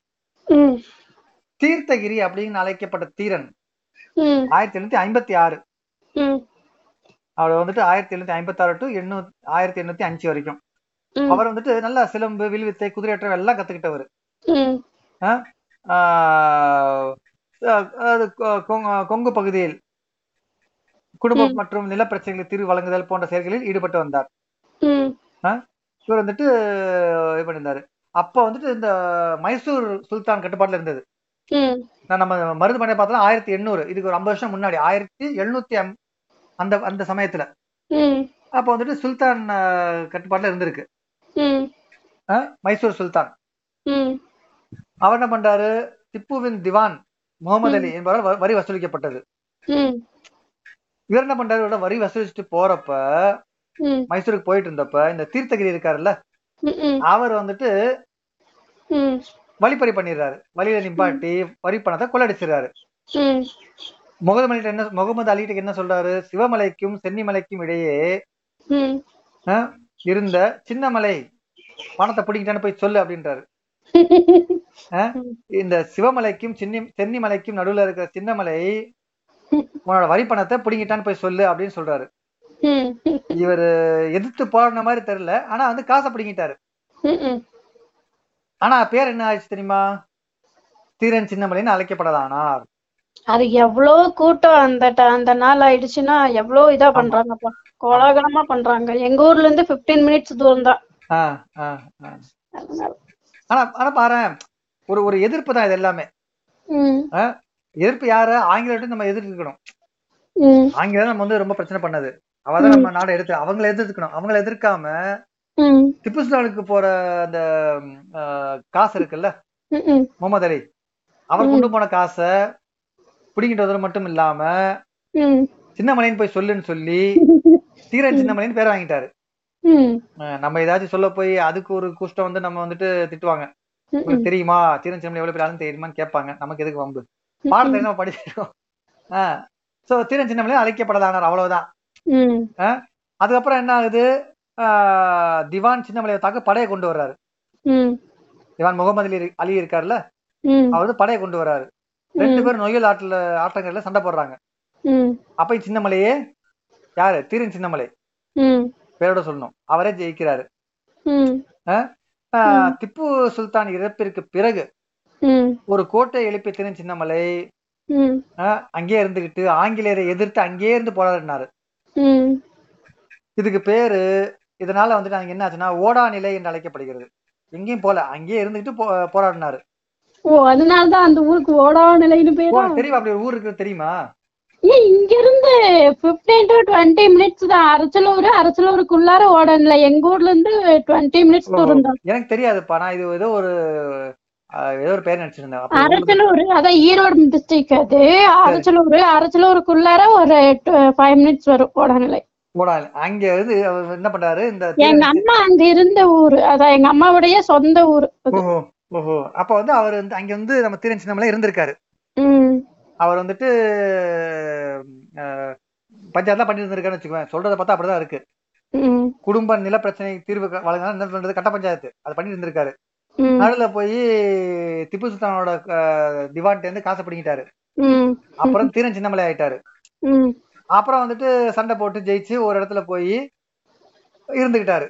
தீர்த்தகிரி அப்படின்னு அழைக்கப்பட்ட தீரன் ஆயிரத்தி எழுநூத்தி ஐம்பத்தி ஆறு. அவர் வந்துட்டு ஆயிரத்தி எழுநூத்தி ஐம்பத்தி ஆறு டு எண்ணூத்தி ஆயிரத்தி எண்ணூத்தி அஞ்சு வரைக்கும். அவர் வந்துட்டு நல்லா சிலம்பு வில்வித்தை குதிரையற்றம் எல்லாம் கத்துக்கிட்டவர். கொங்கு பகுதியில் குடும்பம் மற்றும் நிலப்பிரச்சனைகளை தீர்வு வழங்குதல் போன்ற செயல்களில் ஈடுபட்டு வந்தார். இவர் வந்துட்டு இது பண்ணியிருந்தாரு. அப்ப வந்துட்டு இந்த மைசூர் சுல்தான் கட்டுப்பாட்டுல இருந்தது. நான் நம்ம மருது பண்ணை பார்த்தோம்னா ஆயிரத்தி எண்ணூறு. இதுக்கு ஒரு ஐம்பது வருஷம் முன்னாடி ஆயிரத்தி எழுநூத்தி அந்த அந்த சமயத்துல. அப்போ வந்துட்டு சுல்தான் கட்டுப்பாட்டுல இருந்திருக்கு. மைசூர் சுல்தான். அவர் என்ன பண்றாரு? திப்புவின் திவான் முகமது அலி என்பவரால் வரி வசூலிக்கப்பட்டது. இவர் என்ன பண்றாரு? வரி வசூலிச்சுட்டு போறப்ப மைசூருக்கு போயிட்டு இருந்தப்ப இந்த தீர்த்தகிரி இருக்காருல்ல? அவர் வந்துட்டு வழிப்பறி பண்ணிடுறாரு. வழியில நிப்பாட்டி வரி பணத்தை கொள்ளடிச்சிடுறாரு. முகமது என்ன முகமது அலிட்ட என்ன சொல்றாரு? சிவமலைக்கும் சென்னிமலைக்கும் இடையே இருந்த சின்னமலை பணத்தை பிடிக்கிட்டான்னு போய் சொல்லு அப்படின்றாரு. இந்த சிவமலைக்கும் சின்னி சென்னிமலைக்கும் நடுவுல இருக்கிற சின்னமலை உன்னோட வரி பணத்தை பிடிங்கிட்டான்னு போய் சொல்லு அப்படின்னு சொல்றாரு. இவர் எதிர்த்து போராடின மாதிரி தெரியல. ஆனா வந்து காசை பிடிங்கிட்டாரு. ஆனா பேர் என்ன ஆயிடுச்சு தெரியுமா? தீரன் சின்னமலைன்னு அழைக்கப்படலானார் அது எவ்வளோ கூட்டம் அந்த அந்த நாள் ஆயிடுச்சுன்னா எவ்வளோ இதா பண்றாங்கப்பா. கோலாகலமா பண்றாங்க. எங்க ஊர்ல இருந்து 15 மினிட்ஸ் தூரம் தான். ஆனா ஆனா பாரேன் ஒரு ஒரு எதிர்ப்பு தான் இது எல்லாமே. எதிர்ப்பு யார? ஆங்கிலேயர்கிட்ட நம்ம எதிர்க்கணும் ம். ஆங்கிலேயர் நம்ம வந்து ரொம்ப பிரச்சனை பண்ணது. அவதான் நம்ம நாடை எடுத்து அவங்கள எதிர்த்துக்கணும். அவங்கள எதிர்க்காம திப்பு சுல்தானுக்கு போற அந்த காசு இருக்குல்ல? முகமது அலி. அவர் கொண்டு போன காசை பிடிங்கிட்டு வந்தது மட்டும் இல்லாம சின்னமலைன்னு போய் சொல்லுன்னு சொல்லி தீரன் சின்னமலைன்னு பேர் வாங்கிட்டாரு. நம்ம ஏதாச்சும் சொல்ல போய் அதுக்கு ஒரு குஷ்டம் வந்து நம்ம வந்துட்டு திட்டுவாங்க. உங்களுக்கு தெரியுமா? தீரன் சின்னமலை எவ்வளவு பேர் ஆளுன்னு தெரியுமான்னு கேட்பாங்க. நமக்கு எதுக்கு வம்பு? பாடத்தை நம்ம படிச்சிருக்கோம். ஆஹ் சோ தீரன் சின்னமலை அழைக்கப்படலானார். அவ்வளவுதான். அதுக்கப்புறம் என்ன ஆகுது? ஆஹ் திவான் சின்னமலையை தாக்க படையை கொண்டு வர்றாரு. திவான் முகமது அலி அலி இருக்காருல்ல அவர் வந்து படையை கொண்டு வர்றாரு. ரெண்டு பேரும் நொய்யல் ஆட்டுல ஆட்டங்கள்ல சண்டை போடுறாங்க. அப்ப சின்னமலையே யாரு? தீரன் சின்னமலை. பேரோட சொல்லணும். அவரே ஜெயிக்கிறாரு. திப்பு சுல்தான் இறப்பிற்கு பிறகு ஒரு கோட்டை எழுப்பி திறன் சின்னமலை ம். ஆஹ் அங்கேயே இருந்துகிட்டு ஆங்கிலேயரை எதிர்த்து அங்கேயே இருந்து போராடினாரு. இதுக்கு பேரு இதனால வந்துட்டு அங்க என்ன ஆச்சுன்னா ஓடா நிலை என்று அழைக்கப்படுகிறது. எங்கேயும் போல அங்கேயே இருந்துகிட்டு போராடினாரு. ஓ அதனாலதான் அந்த ஊருக்கு ஓடா நிலைன்னு பேரா? தெரியுமா அப்படி ஒரு ஊர் இருக்கு தெரியுமா? ஏன் இங்க இருந்து 15 டு 20 மினிட்ஸ் தான். அரச்சலூர் அரச்சலூருக்குள்ளார ஓட நிலை. எங்க ஊர்ல இருந்து 20 மினிட்ஸ் தூரம் தான். எனக்கு தெரியாதுப்பா. நான் இது ஏதோ ஒரு ஏதோ ஒரு பேர் ஊர்ல- அரச்சலூர் அதான் ஈரோடு டிஸ்ட்ரிக்ட் அது. அரச்சலூர் அரச்சலூருக்குள்ளார ஒரு ஃபைவ் மினிட்ஸ் வரும் ஓட நிலை ஓடா நிலை. அங்க அவர் என்ன பண்றாரு? இந்த எங்க அம்மா அங்க இருந்த ஊரு. அதான் எங்க அம்மாவுடைய சொந்த ஊரு. ஓஹோ ஓஹோ. அப்ப வந்து அவர் வந்து அங்க வந்து நம்ம தீரன் சின்னமலை இருந்திருக்காரு அவர் வந்துட்டு அஹ், பஞ்சாயத்துலாம் பண்ணிட்டு இருந்திருக்காருன்னு வச்சுக்கோங்க சொல்றத பார்த்தா அப்படிதான் இருக்கு. குடும்ப நில பிரச்சனை தீர்வு வழங்கினா என்ன பண்றது? கட்ட பஞ்சாயத்து. அது பண்ணிட்டு இருந்திருக்காரு நடுவுல போய் திப்பு சுல்தானோட திவான்ட்ட இருந்து காசை பிடிங்கிட்டாரு. அப்புறம் தீரன் சின்னமலை ஆயிட்டாரு. அப்புறம் வந்துட்டு சண்டை போட்டு ஜெயிச்சு ஒரு இடத்துல போய் இருந்துகிட்டாரு.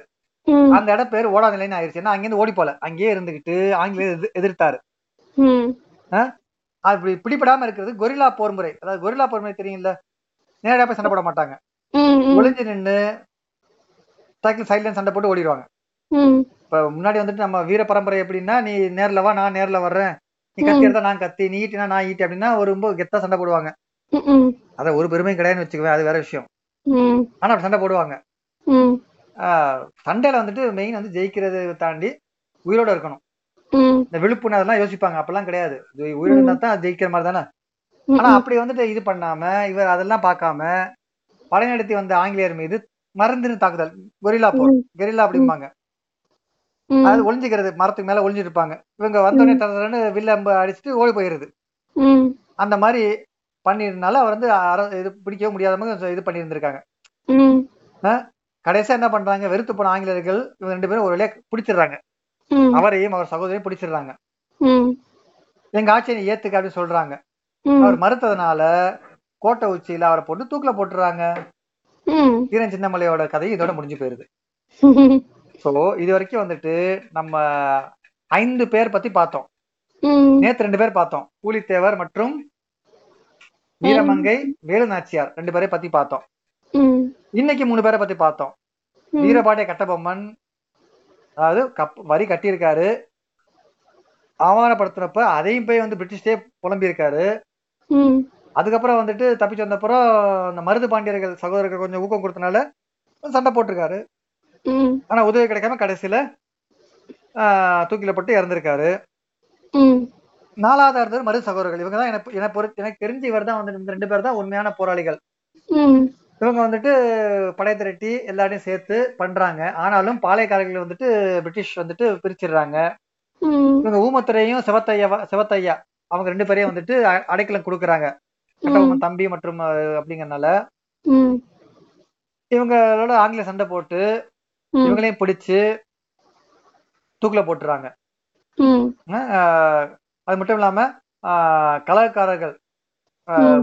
அந்த இடம் பேர் ஓடா நிலைன்னு ஆயிருச்சு. ஏன்னா அங்கேருந்து ஓடி போல. அங்கேயே இருந்துகிட்டு ஆங்கிலேயர் எதிர்- எதிர்த்தாரு. அப்படி பிடிபடாம இருக்கிறது கொரில்லா போர் முறை. அதாவது கொரில்லா போர் முறை தெரியும்ல? நேரடியா போய் சண்டை போட மாட்டாங்க. ஒளிஞ்சு நின்னு சைக்கிள் சைட்ல சண்டை போட்டு ஓடிடுவாங்க. இப்ப முன்னாடி வந்துட்டு நம்ம வீர பரம்பரை எப்படின்னா நீ நேர்ல வா நான் நேர்ல வர்றேன். நீ கத்தி எடுத்தா நான் கத்தி நீ ஈட்டினா நான் ஈட்டி அப்படின்னா ஒரு ரொம்ப கெத்தா சண்டை போடுவாங்க. அத ஒரு பெருமையும் கிடையாதுன்னு வச்சுக்குவேன் அது வேற விஷயம். ஆனா அப்படி சண்டை போடுவாங்க. சண்டையில வந்துட்டு மெயின் வந்து ஜெயிக்கிறது தாண்டி உயிரோட இருக்கணும். இந்த விழுப்புண் அதெல்லாம் யோசிப்பாங்க அப்பெல்லாம் கிடையாது. இருந்தா தான் ஜெயிக்கிற மாதிரி தானே? ஆனா அப்படி வந்துட்டு இது பண்ணாம இவர் அதெல்லாம் பார்க்காம படைநடத்தி வந்த ஆங்கிலேயர் மீது மறந்துரு தாக்குதல் கொரில்லா போர் கெரில்லா அப்படிம்பாங்க. அது ஒளிஞ்சுக்கிறது மரத்துக்கு மேல ஒளிஞ்சிட்டு இருப்பாங்க இவங்க வந்தோடனே தரன்னு வில்ல அடிச்சுட்டு ஓடி போயிருது. அந்த மாதிரி பண்ணிருந்தால அவர் வந்து இது பிடிக்கவே முடியாதவங்க இது பண்ணியிருந்திருக்காங்க. கடைசியா என்ன பண்றாங்க வெறுத்து போன ஆங்கிலேயர்கள் இவங்க ரெண்டு பேரும் ஒரு வழியா பிடிச்சிடுறாங்க. அவரையும் அவர் சகோதரியும் பிடிச்சிடுறாங்க. எங்க ஆட்சியை ஏத்துக்க அப்படின்னு சொல்றாங்க. அவர் மறுத்ததுனால கோட்டை உச்சியில அவரை போட்டு தூக்குல போட்டுறாங்க. ம். தீரன் சின்னமலையோட கதை இதோட முடிஞ்சு போயிருது. சோ இது வரைக்கும் வந்துட்டு நம்ம ஐந்து பேர் பத்தி பார்த்தோம். நேத்து ரெண்டு பேர் பார்த்தோம். கூலித்தேவர் மற்றும் வீரமங்கை வேலு நாச்சியார் ரெண்டு பேரை பத்தி பார்த்தோம். இன்னைக்கு மூணு பேரை பத்தி பார்த்தோம். வீரபாண்டிய கட்டபொம்மன் அதாவது கப் வரி கட்டியிருக்காரு. அவமானப்படுத்துறப்ப அதையும் போய் வந்து பிரிட்டிஷ்டே புலம்பியிருக்காரு. அதுக்கப்புறம் வந்துட்டு தப்பிச்சு வந்தப்புறம் இந்த மருது பாண்டியர்கள் சகோதரர்கள் கொஞ்சம் ஊக்கம் கொடுத்தனால சண்டை போட்டிருக்காரு. ஆனா உதவி கிடைக்காம கடைசியில தூக்கில போட்டு இறந்திருக்காரு. நாலாவது இருந்தவர் மருது சகோதரர்கள். இவங்க தான் எனக்கு எனக்கு தெரிஞ்ச இவர் தான் வந்து இந்த ரெண்டு பேர் தான் உண்மையான போராளிகள். இவங்க வந்துட்டு படை திரட்டி எல்லாரையும் சேர்த்து பண்றாங்க. ஆனாலும் பாளையக்காரர்கள் வந்துட்டு பிரிட்டிஷ் வந்துட்டு பிரிச்சிடுறாங்க. இவங்க ஊமத்துறையும் சிவத்தையா சிவத்தையா அவங்க ரெண்டு பேரையும் வந்துட்டு அடைக்கலம் கொடுக்குறாங்க. தம்பி மற்றும் அப்படிங்கறனால. ம். இவங்களோட ஆங்கில சண்டை போட்டு இவங்களையும் பிடிச்சு தூக்குல போட்டுறாங்க. அது மட்டும் இல்லாம ஆஹ், கலகக்காரர்கள்.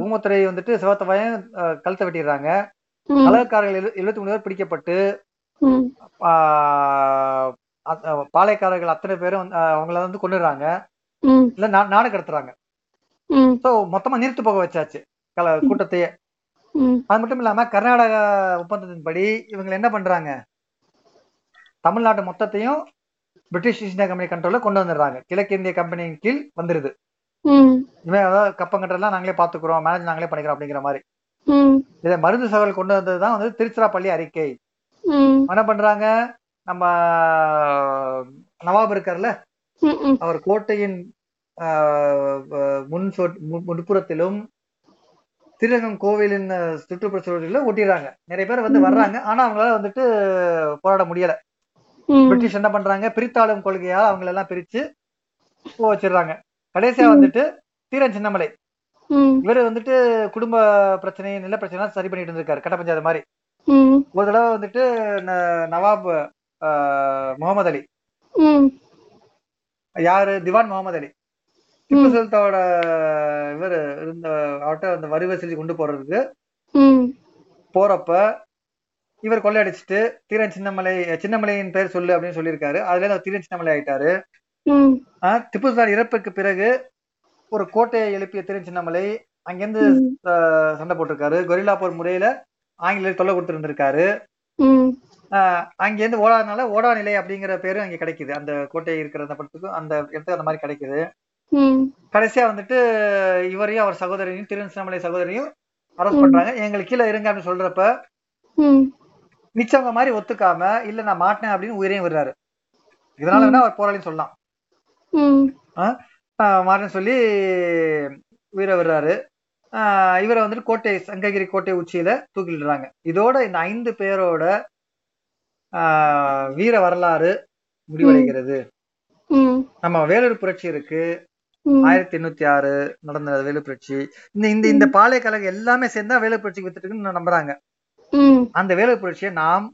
ஊமத்துறை வந்துட்டு சிவத்தவையும் கழுத்தை வெட்டிடுறாங்க. கலகக்காரர்கள் எழு- எழுபத்தி மூணு பேர் பிடிக்கப்பட்டு பாளையக்காரர்கள் அத்தனை பேரும் அவங்கள வந்து கொண்டுறாங்க ம். இல்ல நாடு கடத்துறாங்க. ஸோ மொத்தமா நிறுத்து போக வச்சாச்சு. கல கூட்டத்தையே. அது மட்டும் இல்லாம கர்நாடக ஒப்பந்தத்தின்படி இவங்க என்ன பண்றாங்க? தமிழ்நாட்டு மொத்தத்தையும் பிரிட்டிஷ் ஈஸ்ட் இந்தியா கம்பெனி கண்ட்ரோல்ல கொண்டு வந்துடுறாங்க. கிழக்கிந்திய கம்பெனியின் கீழ் வந்துருது. ம். இவன் அதாவது கப்பங்கட்டெல்லாம் நாங்களே பாத்துக்கிறோம் மேனேஜ் நாங்களே பண்ணிக்கிறோம் அப்படிங்கிற மாதிரி. இதை மருந்து சகோதரர் கொண்டு வந்ததுதான் வந்து திருச்சிராப்பள்ளி அறிக்கை. என்ன பண்றாங்க? நம்ம நவாப் இருக்கார்ல? அவர் கோட்டையின் முன் மு- முன்புறத்திலும் திருரங்கம் கோவிலின் சுற்றுப்புற சூழலில் ஒட்டிடுறாங்க நிறைய பேர் வந்து வர்றாங்க. ஆனா அவங்களால வந்துட்டு போராட முடியல. பிரிட்டிஷ் என்ன பண்றாங்க? பிரித்தாளும் கொள்கையால் அவங்கள எல்லாம் பிரிச்சு வச்சிடுறாங்க. கடைசியா வந்துட்டு தீரன் சின்னமலை இவரு வந்துட்டு குடும்ப பிரச்சனை நில பிரச்சனை சரி பண்ணிட்டு இருந்திருக்காரு கட்ட பஞ்சாயத்து மாதிரி. ஒரு தடவை வந்துட்டு நவாப் முகமது அலி. யாரு? திவான் முகமது அலி. திப்பு சுல்தானோட இவர் இருந்த அவர்கிட்ட அந்த வரி வசதி கொண்டு போறதுக்கு போறப்ப இவர் கொள்ளையடிச்சிட்டு தீரன் சின்னமலை சின்னமலையின் பேர் சொல்லு அப்படின்னு சொல்லியிருக்காரு. அதுல இருந்து தீரன் சின்னமலை ஆயிட்டாரு. திப்பு சுல்தான் இறப்புக்கு பிறகு ஒரு கோட்டையை எழுப்பிய தீரன் சின்னமலை அங்கிருந்து சண்டை போட்டிருக்காரு. கொரில்லா போர் முறையில ஆங்கிலேயர் தொல்லை கொடுத்துருந்திருக்காரு. அங்கிருந்து ஓடாதனால ஓடா நிலை அப்படிங்கிற பேரு அங்க கிடைக்குது. அந்த கோட்டை இருக்கிற அந்த படத்துக்கும் அந்த இடத்துக்கு அந்த மாதிரி கிடைக்குது. கடைசியா வந்துட்டு இவரையும் அவர் சகோதரியும் திரு சின்னமலை சகோதரியும் அரெஸ்ட் பண்றாங்க. எங்களுக்கு கீழே இருங்க அப்படின்னு சொல்றப்ப மிச்சவங்க மாதிரி ஒத்துக்காம இல்ல நான் மாட்டினேன் அப்படின்னு உயிரையும் விடுறாரு. இதனால வேணா அவர் போராளின்னு சொல்லலாம். ம். ஆஹ் மாறன்னு சொல்லி உயிரை விடுறாரு. ஆஹ் இவரை வந்துட்டு கோட்டை சங்ககிரி கோட்டை உச்சியில தூக்கிடுறாங்க இதோட இந்த ஐந்து பேரோட ஆஹ் வீர வரலாறு முடிவடைகிறது. நம்ம வேலூர் புரட்சி இருக்கு. ஆயிரத்தி எண்ணூத்தி ஆறு நடந்த வேலூர் புரட்சி. இந்த இந்த இந்த பாளைய கழகம் எல்லாமே சேர்ந்தா வேலூர் புரட்சிக்கு வித்துட்டுக்குன்னு நம்புறாங்க. அந்த வேலூர் புரட்சியை நாம்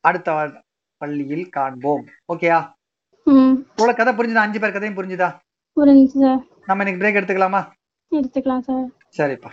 அடுத்த பள்ளியில் காண்போம். ஓகேயா? இவ்வளவு கதை புரிஞ்சுதா? அஞ்சு பேர் கதையும் புரிஞ்சுதா? புரிஞ்சுது சார். நம்ம இன்னைக்கு பிரேக் எடுத்துக்கலாமா? எடுத்துக்கலாம் சார். சரிப்பா.